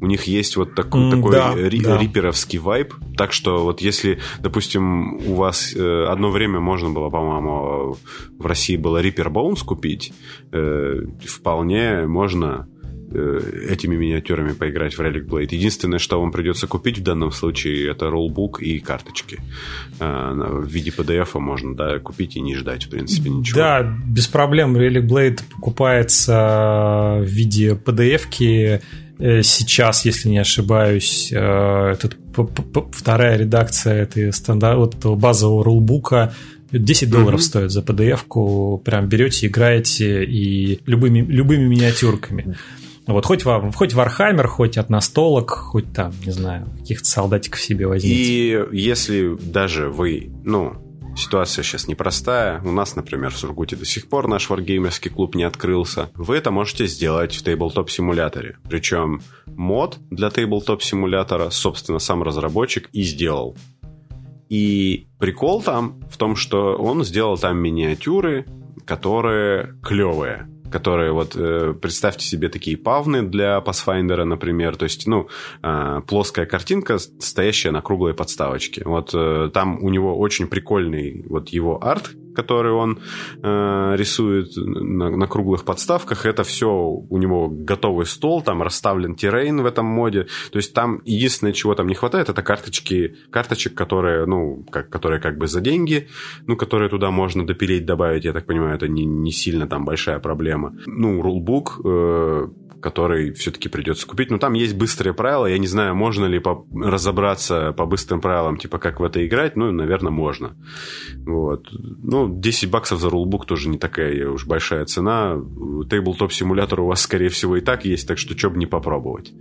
у них есть вот такой, mm, такой да, ри- да. риперовский вайб. Так что вот если, допустим, у вас э, одно время можно было, по-моему, в России было Reaper Bones купить, э, вполне можно э, этими миниатюрами поиграть в Relic Blade. Единственное, что вам придется купить в данном случае, это роллбук и карточки. Э, в виде PDF можно да, купить и не ждать, в принципе, ничего. Да, без проблем. Relic Blade покупается в виде PDF-ки сейчас, если не ошибаюсь, этот, вторая редакция этой стандарт, вот этого базового rulebook а 10 долларов mm-hmm. стоит за PDF-ку, прям берете, играете и любыми, любыми миниатюрками. Вот хоть, вам, хоть Вархаммер, хоть от настолок, хоть там, не знаю, каких-то солдатиков себе возьмите. И если даже вы, ну, ситуация сейчас непростая. У нас, например, в Сургуте до сих пор наш варгеймерский клуб не открылся. Вы это можете сделать в Tabletop симуляторе. Причем мод для Tabletop симулятора, собственно, сам разработчик и сделал. И прикол там в том, что он сделал там миниатюры, которые клевые которые вот э, представьте себе такие павны для Pathfinder, например, то есть, ну, э, плоская картинка, стоящая на круглой подставочке. Вот э, там у него очень прикольный вот его арт, который он э, рисует на, на круглых подставках, это все у него готовый стол, там расставлен террейн в этом моде. То есть там единственное, чего там не хватает, это карточки, карточек, которые, ну, как, которые как бы за деньги, ну, которые туда можно допилить, добавить, я так понимаю, это не, не сильно там большая проблема. Ну, рулбук, э, который все-таки придется купить. Но там есть быстрые правила. Я не знаю, можно ли по разобраться по быстрым правилам, типа как в это играть. Ну, наверное, можно. Вот. Ну, 10 баксов за рулбук тоже не такая уж большая цена. Тейблтоп симулятор у вас, скорее всего, и так есть, так что что бы не попробовать.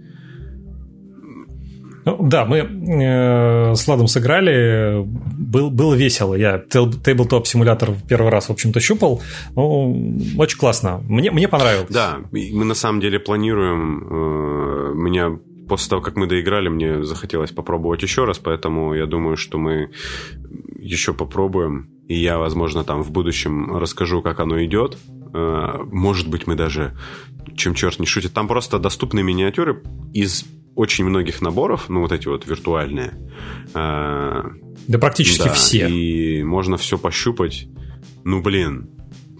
Ну, да, мы э, с Ладом сыграли, был, было весело. Я тейблтоп симулятор первый раз, в общем-то, щупал. Ну, очень классно. Мне, мне понравилось. Да, мы на самом деле планируем... Э, меня после того, как мы доиграли, мне захотелось попробовать еще раз, поэтому я думаю, что мы еще попробуем. И я, возможно, там в будущем расскажу, как оно идет. Э, может быть, мы даже, чем черт не шутит, там просто доступны миниатюры из очень многих наборов, ну, вот эти вот виртуальные. Э, да практически да, все. И можно все пощупать. Ну, блин,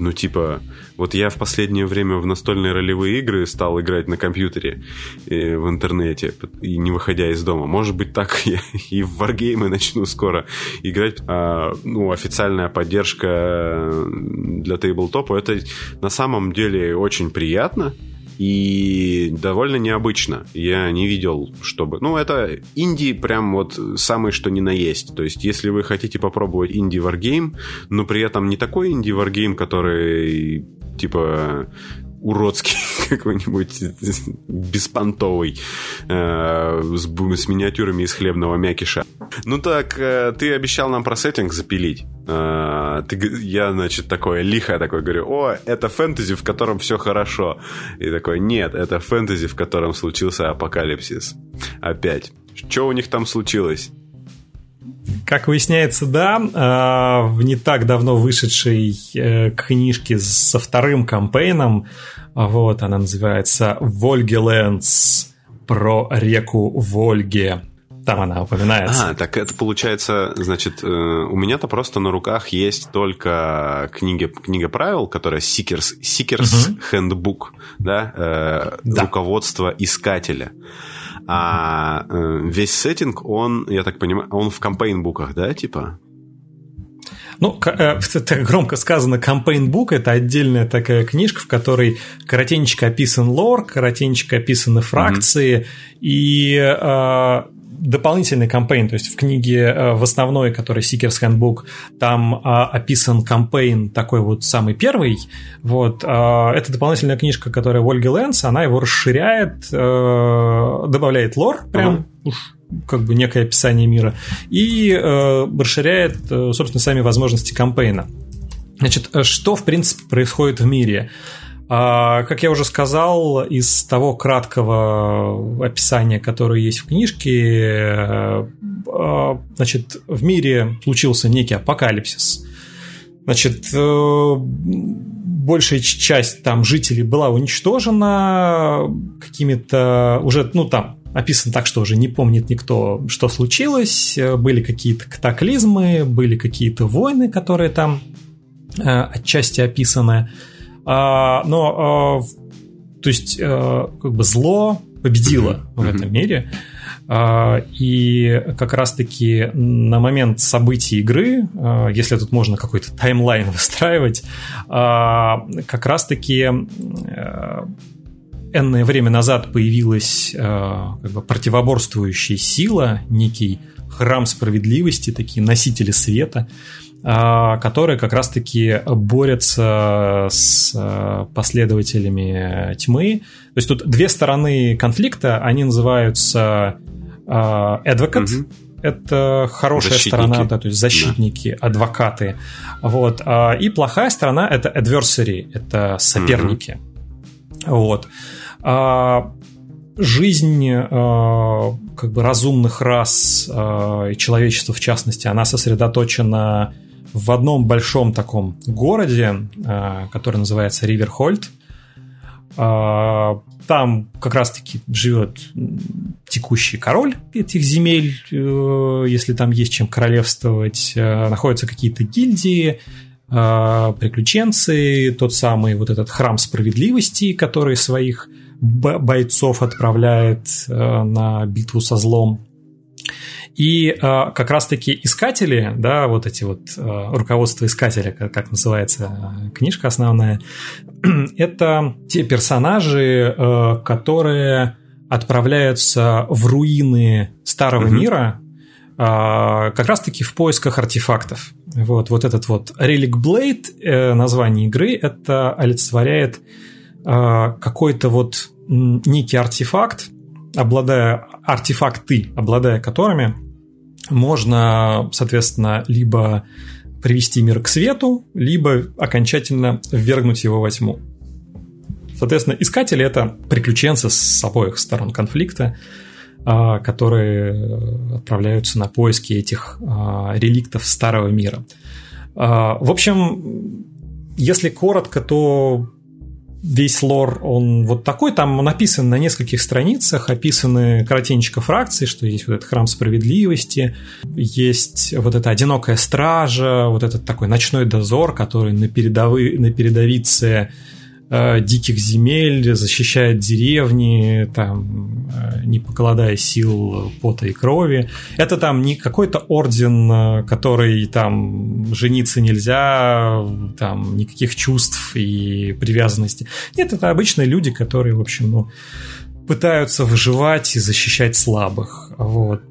ну, типа, вот я в последнее время в настольные ролевые игры стал играть на компьютере э, в интернете, и не выходя из дома. Может быть, так я и в варгеймы начну скоро играть. А, ну, официальная поддержка для тейблтопа, это на самом деле очень приятно и довольно необычно. Я не видел, чтобы... Ну, это инди прям вот самый что ни на есть. То есть, если вы хотите попробовать инди-варгейм, но при этом не такой инди-варгейм, который типа уродский какой-нибудь беспонтовый э, с, с миниатюрами из хлебного мякиша. Ну так, э, ты обещал нам про сеттинг запилить. Э, ты, я, значит, такое лихо такой говорю, о, это фэнтези, в котором все хорошо. И такой, нет, это фэнтези, в котором случился апокалипсис. Опять. Что у них там случилось? Как выясняется, да, в не так давно вышедшей книжке со вторым кампейном, вот она называется «Вольгелендс» про реку Вольге. Там она упоминается. А, так это получается, значит, э, у меня-то просто на руках есть только книга, книга правил, которая Seekers, Seekers угу. Handbook, да, э, да, руководство искателя. А э, весь сеттинг, он, я так понимаю, он в кампейн-буках, да, типа? Ну, это громко сказано, кампейн-бук – это отдельная такая книжка, в которой коротенечко описан лор, коротенечко описаны фракции, mm-hmm. и э, дополнительный кампейн, то есть в книге э, в основной, который Seeker's Handbook, там а, описан кампейн такой вот самый первый, вот, а, это дополнительная книжка, которая Ольги Лэнс, она его расширяет, а, добавляет лор, прям уж как бы некое описание мира, и э, расширяет, собственно, сами возможности кампейна. Значит, что, в принципе, происходит в мире? А, как я уже сказал, из того краткого описания, которое есть в книжке, э, а, значит, в мире случился некий апокалипсис. Значит, э, большая часть там жителей была уничтожена какими-то уже, ну там, описано так, что уже не помнит никто, что случилось. Были какие-то катаклизмы, были какие-то войны, которые там э, отчасти описаны. А, но а, то есть как бы зло победило в этом мире. И как раз-таки на момент событий игры, если тут можно какой-то таймлайн выстраивать, как раз-таки энное время назад появилась как бы противоборствующая сила, некий храм справедливости, такие носители света, а, которые как раз-таки борются с а, последователями тьмы. То есть тут две стороны конфликта, они называются а, advocate, угу. это хорошая защитники. сторона, да, то есть защитники, да. адвокаты, вот, и плохая сторона это adversary, это соперники, угу. вот жизнь как бы разумных рас и человечества в частности, она сосредоточена в одном большом таком городе, э, который называется Риверхольд. Э, там как раз-таки живет текущий король этих земель, э, если там есть чем королевствовать. Находятся какие-то гильдии, приключенцы, тот самый вот этот храм справедливости, который своих бойцов отправляет на битву со злом. И э, как раз-таки искатели, да, вот эти вот э, руководство искателя, как, называется э, книжка основная, это те персонажи, которые отправляются в руины старого mm-hmm. мира, как раз-таки в поисках артефактов. Вот, вот этот вот Relic Blade, э, название игры, это олицетворяет какой-то вот некий артефакт, обладая артефакты, обладая которыми можно, соответственно, либо привести мир к свету, либо окончательно ввергнуть его во тьму. Соответственно, искатели это приключенцы с обоих сторон конфликта, а, которые отправляются на поиски этих а, реликтов старого мира. А, в общем, если коротко, то весь лор, он вот такой, там написан на нескольких страницах, описаны коротенечко фракции, что есть вот этот храм справедливости, есть вот эта одинокая стража, вот этот такой ночной дозор, который на, передовы, на передовице диких земель, защищает деревни, там, э, не покладая сил пота и крови. Это там не какой-то орден, э, который там жениться нельзя, там никаких чувств и привязанности. Нет, это обычные люди, которые, в общем, ну, пытаются выживать и защищать слабых. Вот.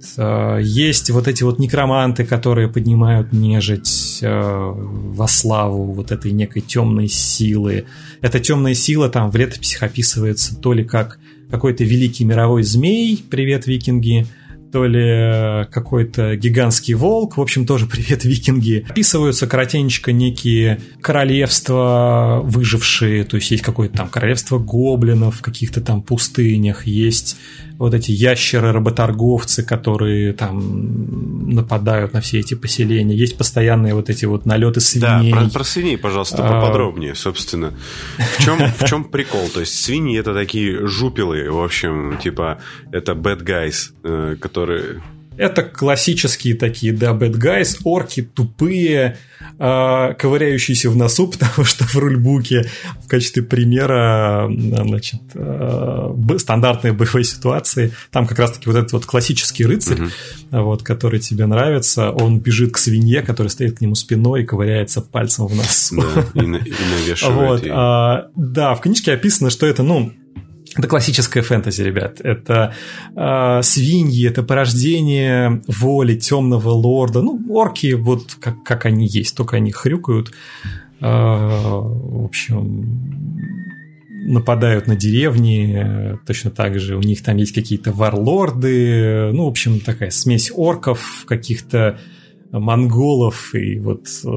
Есть вот эти вот некроманты, которые поднимают нежить во славу вот этой некой темной силы. Эта темная сила там в летописях описывается то ли как какой-то великий мировой змей, привет, викинги, то ли э, какой-то гигантский волк, в общем, тоже привет, викинги. Описываются коротенечко некие королевства выжившие, то есть есть какое-то там королевство гоблинов в каких-то там пустынях, есть вот эти ящеры-работорговцы, которые там нападают на все эти поселения. Есть постоянные вот эти вот налеты свиней. Да, про, про свиней, пожалуйста, а... поподробнее, собственно. В чем, в чем прикол? То есть свиньи это такие жупелы, в общем, типа это bad guys, э, которые это классические такие, да, bad guys, орки тупые, э, ковыряющиеся в носу, потому что в рульбуке в качестве примера, значит, э, стандартной боевой ситуации, там как раз-таки вот этот вот классический рыцарь, угу. вот, который тебе нравится, он бежит к свинье, которая стоит к нему спиной и ковыряется пальцем в носу. Да, и, и навешивает. Вот, а, да, в книжке описано, что это, ну, это классическая фэнтези, ребят. Это э, свиньи, это порождение воли темного лорда. Ну, орки, вот как, как они есть, только они хрюкают. Э, в общем, нападают на деревни, точно так же у них там есть какие-то варлорды, ну, в общем, такая смесь орков, каких-то монголов и вот э,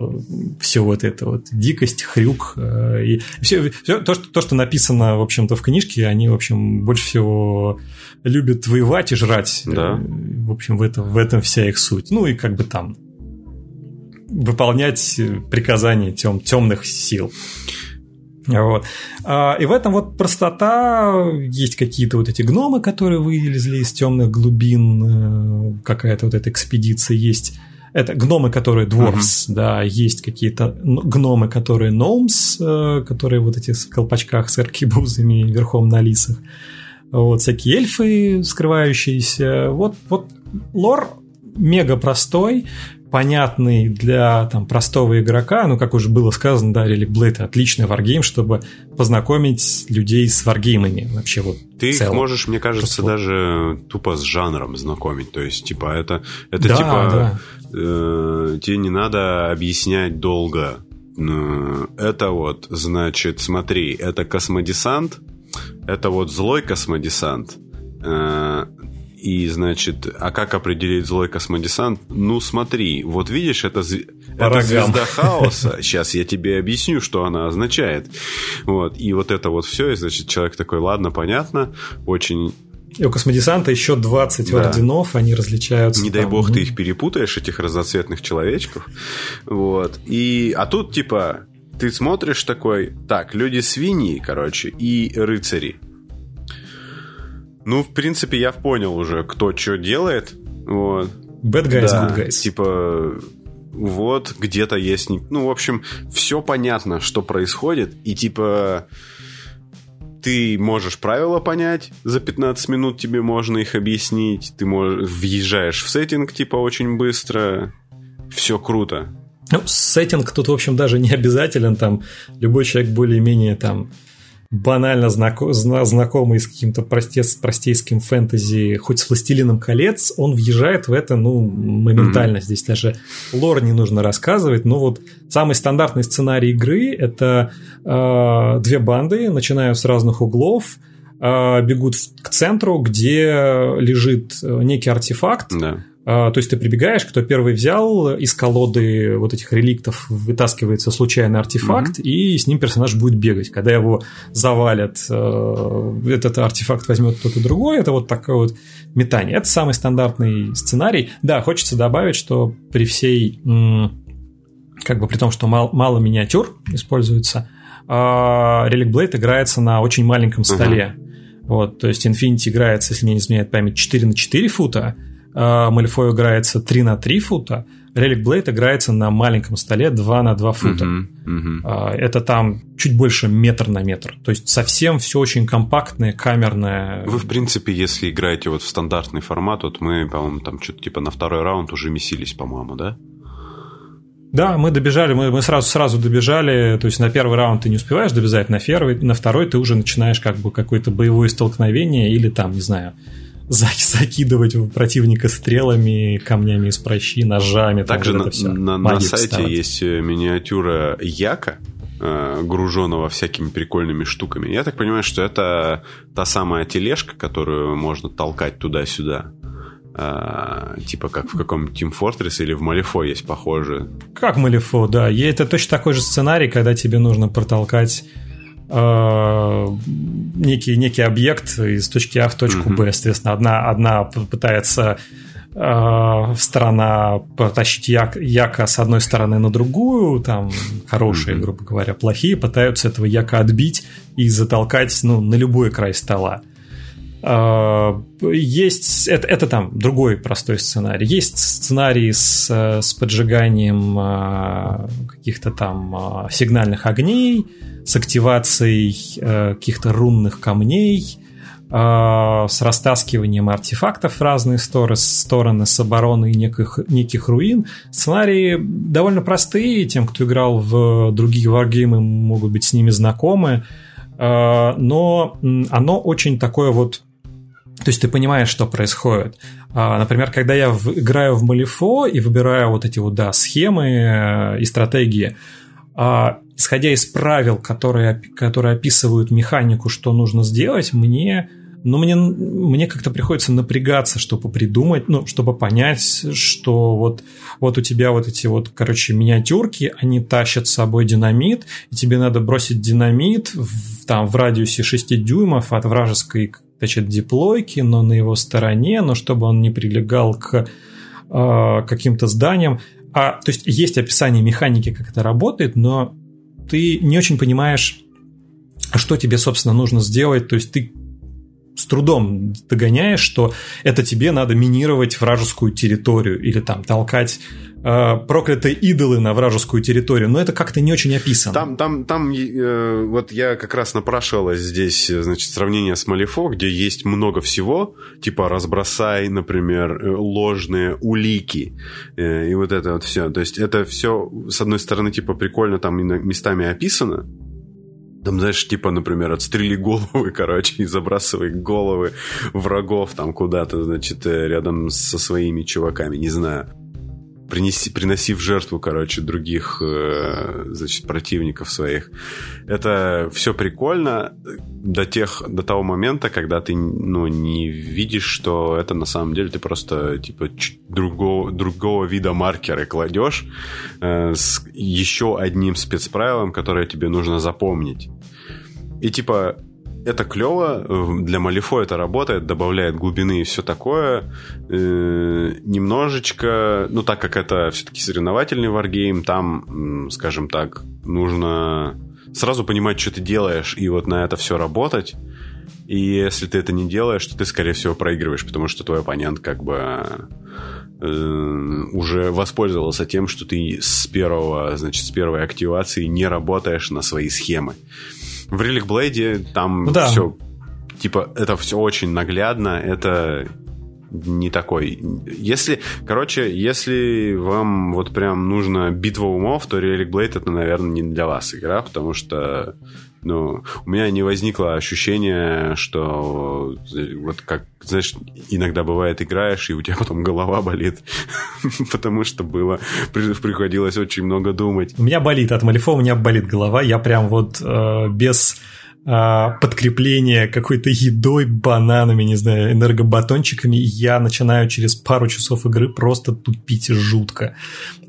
все вот это вот дикость, хрюк э, и все, все то, что, то, что написано, в общем-то, в книжке, они, в общем, больше всего любят воевать и жрать. Да. В общем, в этом, в этом вся их суть. Ну и как бы там выполнять приказания тем, темных сил. Вот. А, и в этом вот простота, есть какие-то вот эти гномы, которые вылезли из темных глубин, э, какая-то вот эта экспедиция есть это гномы, которые dwarfs, mm-hmm. да, есть какие-то гномы, которые gnomes, э, которые вот эти в колпачках с аркибузами верхом на лисах. Вот всякие эльфы, скрывающиеся. Вот, вот лор мега простой, понятный для там, простого игрока, ну, как уже было сказано, да, Relic Blade отличный варгейм, чтобы познакомить людей с варгеймами вообще вот Ты их можешь, мне кажется, Просто... даже тупо с жанром знакомить, то есть, типа, это, это да, типа, да. Э, тебе не надо объяснять долго, это вот, значит, смотри, это космодесант, это вот злой космодесант, э, и, значит, а как определить злой космодесант? Ну, смотри, вот видишь, это, это звезда хаоса. Сейчас я тебе объясню, что она означает. Вот. И вот это вот все, и, значит, человек такой, ладно, понятно, очень и у космодесанта еще 20 да. орденов, они различаются. Не там. дай бог ты их перепутаешь, этих разноцветных человечков. Вот. И, а тут, типа, ты смотришь такой, так, люди-свиньи, короче, и рыцари. Ну, в принципе, я понял уже, кто что делает. Вот. Bad guys, да, good guys. Типа, вот, где-то есть... Ну, в общем, все понятно, что происходит. И, типа, ты можешь правила понять, за 15 минут тебе можно их объяснить. Ты можешь, въезжаешь в сеттинг, типа, очень быстро. Все круто. Ну, сеттинг тут, в общем, даже не обязателен. Там любой человек более-менее там банально знакомый с каким-то простейским фэнтези, хоть с «Властелином колец», он въезжает в это, ну, моментально. Mm-hmm. Здесь даже лор не нужно рассказывать. Но вот самый стандартный сценарий игры – это э, две банды, начинают с разных углов, э, бегут к центру, где лежит э, некий артефакт, да. А, то есть ты прибегаешь, кто первый взял из колоды вот этих реликтов, вытаскивается случайный артефакт, mm-hmm. и с ним персонаж будет бегать. Когда его завалят, э, этот артефакт возьмет кто-то другой, это вот такое вот метание. Это самый стандартный сценарий. Да, хочется добавить, что при всей, как бы при том, что мало, мало миниатюр используется, а, Relic Blade играется на очень маленьком столе. Uh-huh. Вот, то есть Infinity играется, если мне не изменяет память, 4 на 4 фута, Малифой играется 3 на 3 фута, Relic Blade играется на маленьком столе 2 на 2 фута. Uh-huh, uh-huh. Это там чуть больше метр на метр. То есть совсем все очень компактное, камерное. Вы, в принципе, если играете вот в стандартный формат, вот мы, по-моему, там что-то типа на второй раунд уже месились, по-моему, да? Да, мы добежали, мы, мы сразу сразу добежали, то есть на первый раунд ты не успеваешь добежать, на первый, на второй ты уже начинаешь как бы какое-то боевое столкновение или там, не знаю, закидывать противника стрелами, камнями из прощи, ножами. Также на, на, на сайте вставать. есть э, миниатюра Яка, э, груженного всякими прикольными штуками. Я так понимаю, что это та самая тележка, которую можно толкать туда-сюда. А, типа как в каком-нибудь Team Fortress или в Малифо есть похоже. Как Малифо, да. И это точно такой же сценарий, когда тебе нужно протолкать Э, некий, некий объект из точки А в точку Б. Соответственно, одна, одна пытается э, сторона протащить як, яка с одной стороны на другую, там хорошие, грубо говоря, плохие, пытаются этого яка отбить и затолкать ну, на любой край стола. Э, есть это, это там другой простой сценарий. Есть сценарий с, с поджиганием каких-то там сигнальных огней, с активацией э, каких-то рунных камней, э, с растаскиванием артефактов в разные стороны, стороны с обороной неких, неких руин. Сценарии довольно простые, тем, кто играл в другие варгеймы, могут быть с ними знакомы, э, но оно очень такое вот то есть ты понимаешь, что происходит. Например, когда я играю в Малифо и выбираю вот эти вот, да, схемы и стратегии, исходя из правил, которые, которые описывают механику, что нужно сделать, мне, ну, мне, мне как-то приходится напрягаться, чтобы придумать, ну, чтобы понять, что вот, вот у тебя вот эти вот, короче, миниатюрки, они тащат с собой динамит, и тебе надо бросить динамит в, там в радиусе 6 дюймов от вражеской, значит, диплойки, но на его стороне, но чтобы он не прилегал к э, каким-то зданиям. А, то есть есть описание механики, как это работает, но ты не очень понимаешь, что тебе, собственно, нужно сделать. То есть ты с трудом догоняешь, что это тебе надо минировать вражескую территорию или там толкать э, проклятые идолы на вражескую территорию, но это как-то не очень описано. Там, там, там э, вот я как раз напрашивалась здесь, значит, сравнение с Малифо, где есть много всего, типа разбросай, например, э, ложные улики э, и вот это вот все. То есть это все, с одной стороны, типа прикольно там местами описано, там, знаешь, типа, например, отстрели головы, короче, и забрасывай головы врагов там куда-то, значит, э, рядом со своими чуваками, не знаю принеси, приноси в жертву, короче, других, э, значит, противников своих. Это все прикольно до тех, до того момента, когда ты, ну, не видишь, что это на самом деле ты просто, типа, другого, другого вида маркеры кладешь э, с еще одним спецправилом, которое тебе нужно запомнить. И, типа, это клево, э, для Малифо это работает, добавляет глубины и все такое. Э, немножечко, ну так как это все-таки соревновательный варгейм, там, скажем так, нужно сразу понимать, что ты делаешь, и вот на это все работать. И если ты это не делаешь, то ты, скорее всего, проигрываешь, потому что твой оппонент как бы э, уже воспользовался тем, что ты с первого, значит, с первой активации не работаешь на свои схемы. В Relic Blade там ну, да. все, типа, это все очень наглядно, это не такой. Если, короче, если вам вот прям нужно битва умов, то Relic Blade это, наверное, не для вас игра, потому что ну, у меня не возникло ощущения, что вот как, знаешь, иногда бывает играешь, и у тебя потом голова болит, потому что было, приходилось очень много думать. У меня болит от Малифо, у меня болит голова, я прям вот э, без а, подкрепление какой-то едой, бананами, не знаю, энергобатончиками, я начинаю через пару часов игры просто тупить жутко.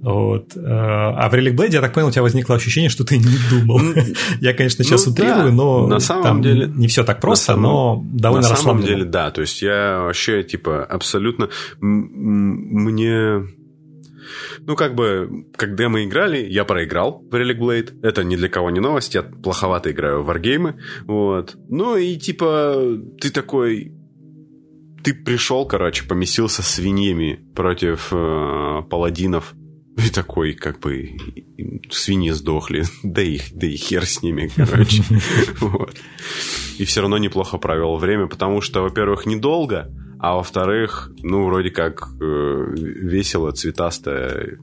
Вот. А, а в Relic Blade, я так понял, у тебя возникло ощущение, что ты не думал. Я, конечно, сейчас ну, утрирую, да, но на самом там деле не все так просто, самом, но довольно На самом деле, да. То есть я вообще, типа, абсолютно... Мне ну, как бы, когда мы играли, я проиграл в Relic Blade. Это ни для кого не новость. Я плоховато играю в варгеймы. Вот. Ну, и типа, ты такой... Ты пришел, короче, поместился свиньями против э, паладинов. И такой, как бы, свиньи сдохли. Да и, да и хер с ними, короче. Вот. И все равно неплохо провел время, потому что, во-первых, недолго, а во-вторых, ну, вроде как э, весело, цветастое.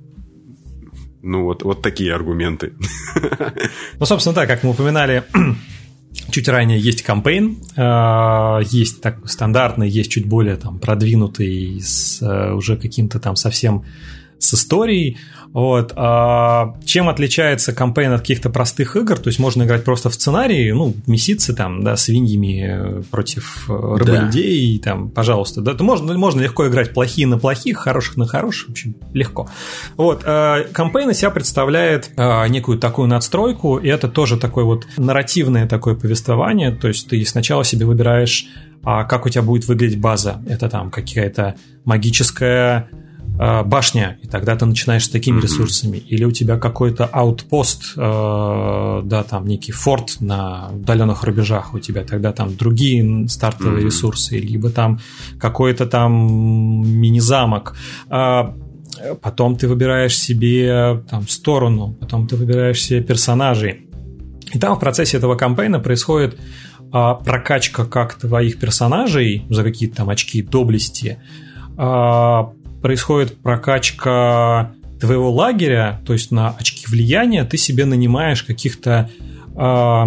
Ну, вот, вот такие аргументы. Ну, собственно, так, как мы упоминали, Чуть ранее есть кампейн, э, есть так стандартный, есть чуть более там продвинутый с э, уже каким-то там совсем с историей. Вот. А чем отличается кампейн от каких-то простых игр? То есть можно играть просто в сценарии, ну, месицы там, да, свиньями против э, рыболюдей, да. там, пожалуйста. Да, то можно, можно легко играть плохие на плохих, хороших на хороших, в общем, легко. Вот. А кампейн из себя представляет а, некую такую надстройку, и это тоже такое вот нарративное такое повествование, то есть ты сначала себе выбираешь а как у тебя будет выглядеть база. Это там какая-то магическая Э, башня, и тогда ты начинаешь с такими mm-hmm. ресурсами. Или у тебя какой-то аутпост, э, да, там некий форт на удаленных рубежах у тебя, тогда там другие стартовые mm-hmm. ресурсы, либо там какой-то там мини-замок. А потом ты выбираешь себе там сторону, потом ты выбираешь себе персонажей. И там в процессе этого кампейна происходит а, прокачка как твоих персонажей за какие-то там очки доблести, а, происходит прокачка твоего лагеря, то есть на очки влияния ты себе нанимаешь каких-то э,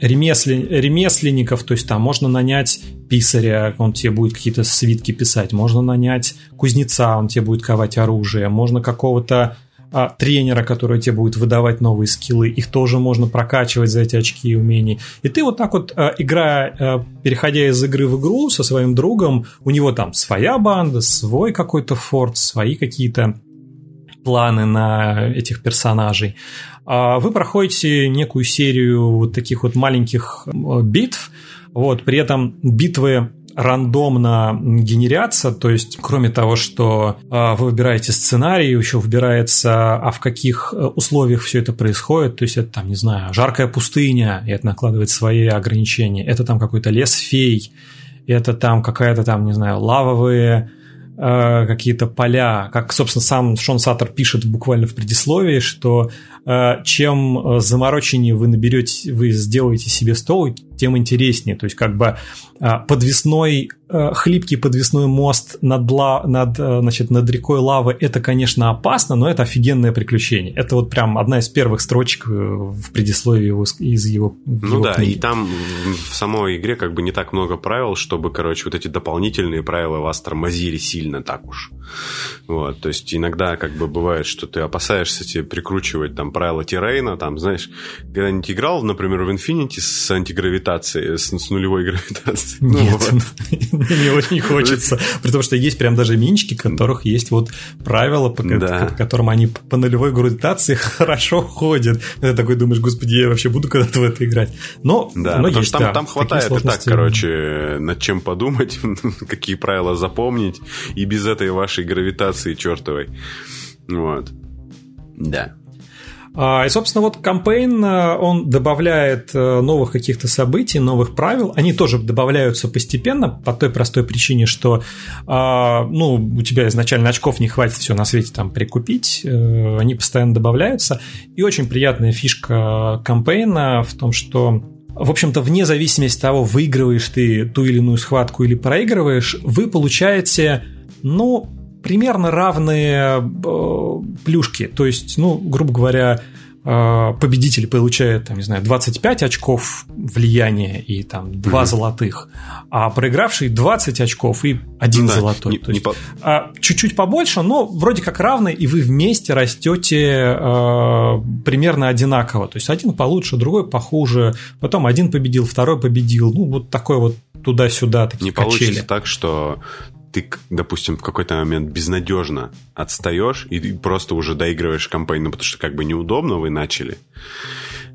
ремеслен, ремесленников, то есть там можно нанять писаря, он тебе будет какие-то свитки писать, можно нанять кузнеца, он тебе будет ковать оружие, можно какого-то а, тренера, который тебе будет выдавать новые скиллы, их тоже можно прокачивать за эти очки и умений. И ты вот так вот, а, играя, а, переходя из игры в игру со своим другом, у него там своя банда, свой какой-то форт, свои какие-то планы на этих персонажей. Вы проходите некую серию вот таких вот маленьких битв, вот, при этом битвы рандомно генерятся, то есть кроме того, что э, вы выбираете сценарий, еще выбирается, а в каких э, условиях все это происходит, то есть это там, не знаю, жаркая пустыня, и это накладывает свои ограничения, это там какой-то лес фей, это там какая-то там, не знаю, лавовые э, какие-то поля, как, собственно, сам Шон Саттер пишет буквально в предисловии, что чем замороченнее вы наберете, вы сделаете себе стол, тем интереснее. То есть как бы а, подвесной, э, хлипкий подвесной мост над, ла, над, э, значит, над рекой лавы, это, конечно, опасно, но это офигенное приключение. Это вот прям одна из первых строчек э, в предисловии его, из его Ну его да, книги. и там в самой игре как бы не так много правил, чтобы, короче, вот эти дополнительные правила вас тормозили сильно так уж. Вот, то есть иногда как бы бывает, что ты опасаешься тебе прикручивать там правила террейна, там, знаешь, когда-нибудь играл, например, в Infinity с антигравитацией, с, с нулевой гравитацией. Ну, Нет, вот. мне очень хочется. Потому что есть прям даже минчики, которых есть вот правила, по, Да. которым они по нулевой гравитации хорошо ходят. Ты такой думаешь, господи, я вообще буду когда-то в это играть. Но, Да, но есть, там, да, там хватает и так, короче, над чем подумать, какие правила запомнить, и без этой вашей гравитации чертовой. Вот. Да. А, И, собственно, вот кампейн, э, он добавляет э, новых каких-то событий, новых правил. Они тоже добавляются постепенно по той простой причине, что а, ну, у тебя изначально очков не хватит все на свете там прикупить. Э, Они постоянно добавляются. И очень приятная фишка кампейна в том, что в общем-то, вне зависимости от того, выигрываешь ты ту или иную схватку или проигрываешь, вы получаете, ну, примерно равные э, плюшки. То есть, ну, грубо говоря, э, победитель получает, там, не знаю, 25 очков влияния и там 2 Мгм. золотых, а проигравший 20 очков и 1 Да, золотой. не- То не есть, по- а, чуть-чуть побольше, но вроде как равны, и вы вместе растете э, примерно одинаково. То есть один получше, другой похуже, потом один победил, второй победил. Ну, вот такое вот туда-сюда, такие Не качели. получится так, что ты, допустим, в какой-то момент безнадежно отстаешь и просто уже доигрываешь кампанию, ну, потому что как бы неудобно вы начали.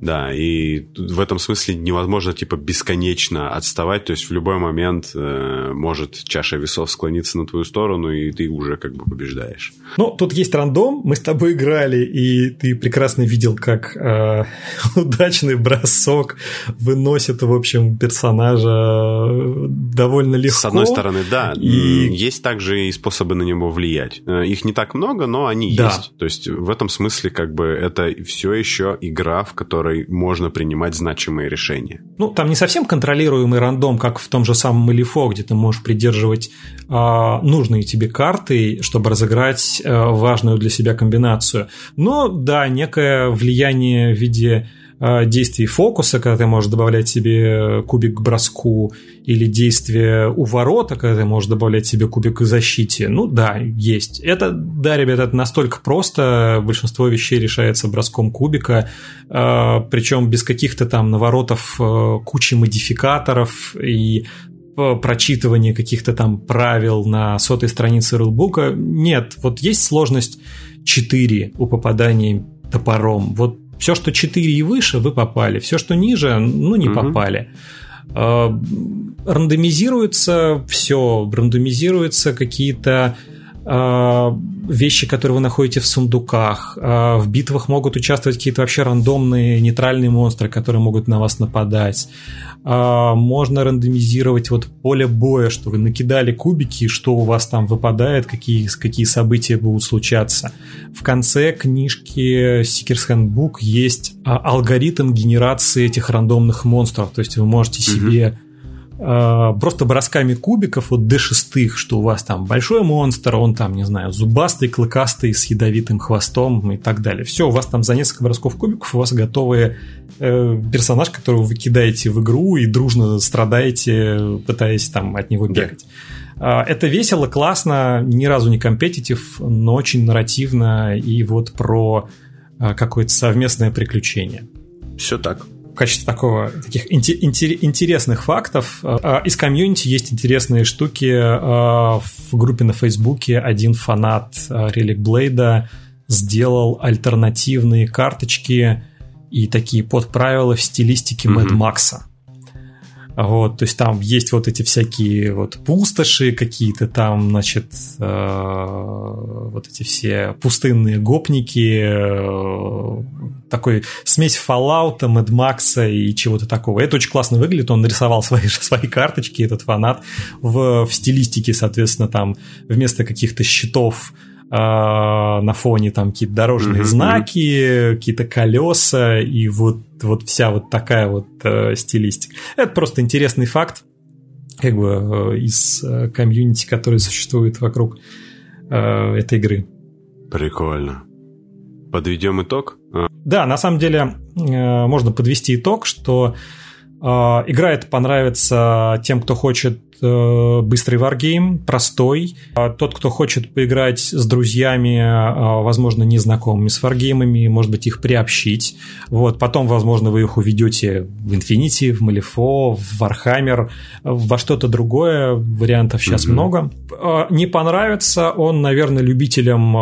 Да, и в этом смысле невозможно типа бесконечно отставать, то есть в любой момент э, может чаша весов склониться на твою сторону, и ты уже как бы побеждаешь. Ну, тут есть рандом, мы с тобой играли, и ты прекрасно видел, как э, удачный бросок выносит, в общем, персонажа э, довольно легко. С одной стороны, да, И- есть также и способы на него влиять. Э, Их не так много, но они Да. есть. То есть в этом смысле как бы это все еще игра, в которой можно принимать значимые решения. Ну, там не совсем контролируемый рандом, как в том же самом Элифо, где ты можешь придерживать а, нужные тебе карты, чтобы разыграть а, важную для себя комбинацию. Но, да, некое влияние в виде действий фокуса, когда ты можешь добавлять себе кубик к броску, или действие у ворота, когда ты можешь добавлять себе кубик к защите. Ну да, есть. Это, да, ребята, это настолько просто. Большинство вещей решается броском кубика, э, причем без каких-то там наворотов э, кучи модификаторов и э, прочитывания каких-то там правил на сотой странице рулбука. Нет, вот есть сложность 4 у попадания топором. Вот все, что 4 и выше, вы попали. Все, что ниже, ну, не Мгм. попали. Э, Рандомизируется все, рандомизируются какие-то вещи, которые вы находите в сундуках. Э, В битвах могут участвовать какие-то вообще рандомные нейтральные монстры, которые могут на вас нападать. Э, Можно рандомизировать вот поле боя, что вы накидали кубики, что у вас там выпадает, какие, какие события будут случаться. В конце книжки Seeker's Handbook есть а, алгоритм генерации этих рандомных монстров. То есть вы можете себе а, просто бросками кубиков, вот D6, что у вас там большой монстр, он там, не знаю, зубастый, клыкастый, с ядовитым хвостом и так далее. Все, у вас там за несколько бросков кубиков у вас готовый э, персонаж, которого вы кидаете в игру и дружно страдаете, пытаясь там от него бегать. А, Это весело, классно, ни разу не компетитив, но очень нарративно и вот про а, какое-то совместное приключение Все так. В качестве такого таких инте- инте- интересных фактов а, из комьюнити есть интересные штуки. А, В группе на Фейсбуке один фанат а, Relic Blade сделал альтернативные карточки и такие подправила в стилистике. Мэд Макса. Вот, то есть там есть вот эти всякие вот пустоши какие-то там, значит, э, вот эти все пустынные гопники, э, такой смесь Fallout, Mad Max и чего-то такого. Это очень классно выглядит, он нарисовал свои, свои карточки, этот фанат, в, в стилистике, соответственно, там вместо каких-то щитов на фоне там какие-то дорожные mm-hmm. знаки, какие-то колеса и вот, вот вся вот такая вот э, стилистика. Это просто интересный факт, как бы э, из э, комьюнити, который существует вокруг э, этой игры. Прикольно. Подведем итог? А. Да, на самом деле э, можно подвести итог, что э, игра эта понравится тем, кто хочет Э, быстрый варгейм, простой. А тот, кто хочет поиграть с друзьями, а, возможно, незнакомыми с варгеймами, может быть, их приобщить. Вот. Потом, возможно, вы их уведете в Infinity, в Malifaux, в Warhammer, во что-то другое. Вариантов сейчас mm-hmm. много. А, не понравится он, наверное, любителям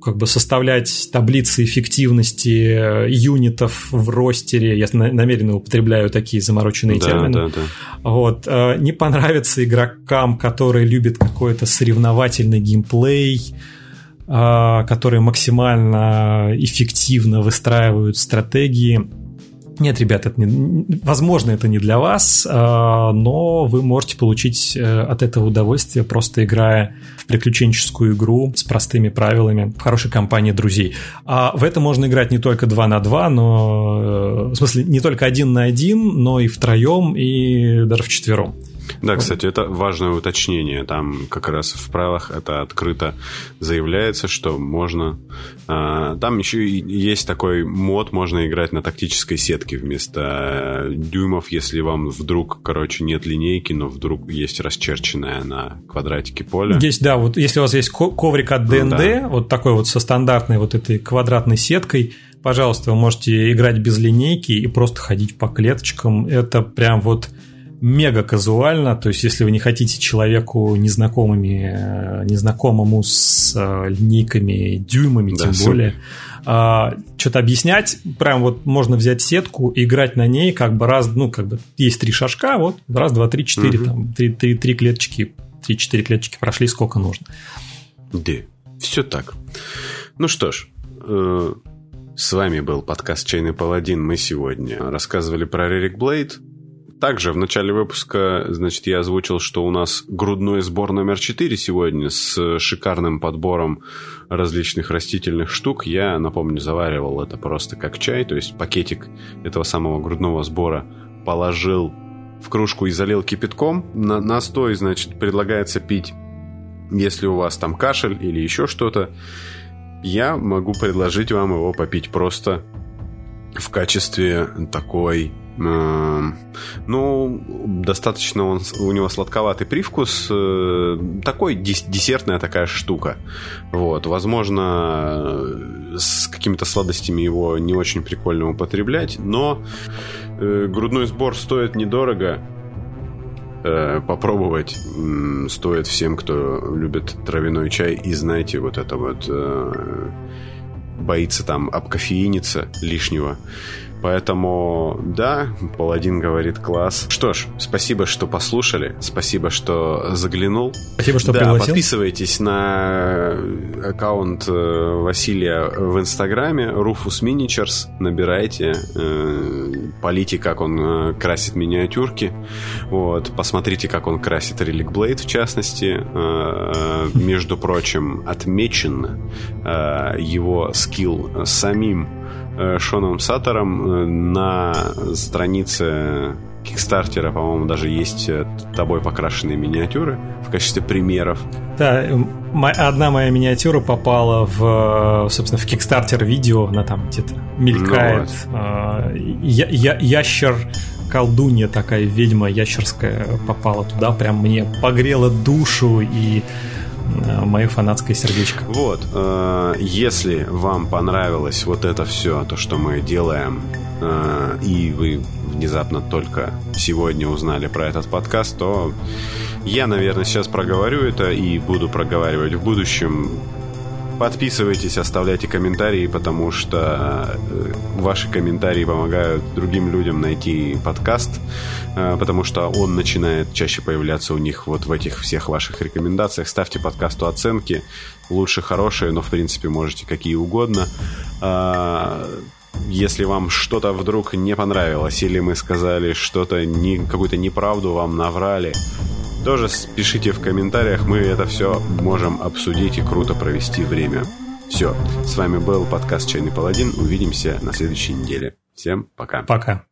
как бы составлять таблицы эффективности юнитов в ростере. Я намеренно употребляю такие замороченные да, термины. Да, да. Вот. Не понравится нравится игрокам, которые любят какой-то соревновательный геймплей, а, которые максимально эффективно выстраивают стратегии. Нет, ребят, это не, возможно, это не для вас, а, но вы можете получить э, от этого удовольствие, просто играя в приключенческую игру с простыми правилами в хорошей компании друзей. А в это можно играть не только 2 на 2, но э, в смысле не только один на один, но и втроем, и даже в четвером. Да, кстати, это важное уточнение. Там как раз в правилах это открыто заявляется, что можно... А, там еще есть такой мод, можно играть на тактической сетке вместо э, дюймов, если вам вдруг, короче, нет линейки, но вдруг есть расчерченная на квадратике поле. Есть, да, вот если у вас есть коврик от ДНД, да. вот такой вот со стандартной вот этой квадратной сеткой, пожалуйста, вы можете играть без линейки и просто ходить по клеточкам. Это прям вот мега казуально, то есть если вы не хотите человеку незнакомыми, э, незнакомому с э, линейками, дюймами, да, тем супер. более, а, что-то объяснять, прям вот можно взять сетку и играть на ней как бы раз, ну как бы есть три шажка, вот раз, два, три, четыре, угу. там три, три, три клеточки, три-четыре клеточки прошли, сколько нужно. Да, все так. Ну что ж, э, с вами был подкаст «Чайный паладин». Мы сегодня рассказывали про Рерик Блейд, также в начале выпуска, значит, я озвучил, что у нас грудной сбор номер 4 сегодня с шикарным подбором различных растительных штук. Я, напомню, заваривал это просто как чай, то есть пакетик этого самого грудного сбора положил в кружку и залил кипятком. На настой, значит, предлагается пить, если у вас там кашель или еще что-то. Я могу предложить вам его попить просто в качестве такой ну, достаточно он, у него сладковатый привкус, э, такой десертная такая штука. Вот, возможно, с какими-то сладостями его не очень прикольно употреблять, но э, грудной сбор стоит недорого. Э, попробовать стоит всем, кто любит травяной чай и знаете вот это вот боится там обкофеиниться лишнего. Поэтому, да, Паладин говорит класс. Что ж, спасибо, что послушали. Спасибо, что заглянул. Спасибо, что да, пригласил. подписывайтесь на аккаунт э, Василия в Инстаграме, Rufus Miniatures. Набирайте, э, полите, как он э, красит миниатюрки. Вот, посмотрите, как он красит Relic Blade, в частности. Между прочим, отмечен его скилл самим Шоном Саттером э, на странице Кикстартера, по-моему, даже есть э, тобой покрашенные миниатюры в качестве примеров. Да, одна моя миниатюра попала в, собственно, в Кикстартер видео, она там где-то мелькает. Ну, вот. я, я, ящер колдунья такая ведьма ящерская попала туда, прям мне погрела душу и Э, мое фанатское сердечко. Вот, э, если вам понравилось вот это все, то, что мы делаем, э, и вы внезапно только сегодня узнали про этот подкаст, то я, наверное, сейчас проговорю это и буду проговаривать в будущем Подписывайтесь, оставляйте комментарии, потому что э, ваши комментарии помогают другим людям найти подкаст, э, потому что он начинает чаще появляться у них вот в этих всех ваших рекомендациях. Ставьте подкасту оценки, лучше хорошие, но в принципе можете какие угодно. А, Если вам что-то вдруг не понравилось, или мы сказали что-то, какую-то неправду вам наврали, тоже пишите в комментариях, мы это все можем обсудить и круто провести время. Все, с вами был подкаст «Чайный паладин». Увидимся на следующей неделе. Всем пока. Пока.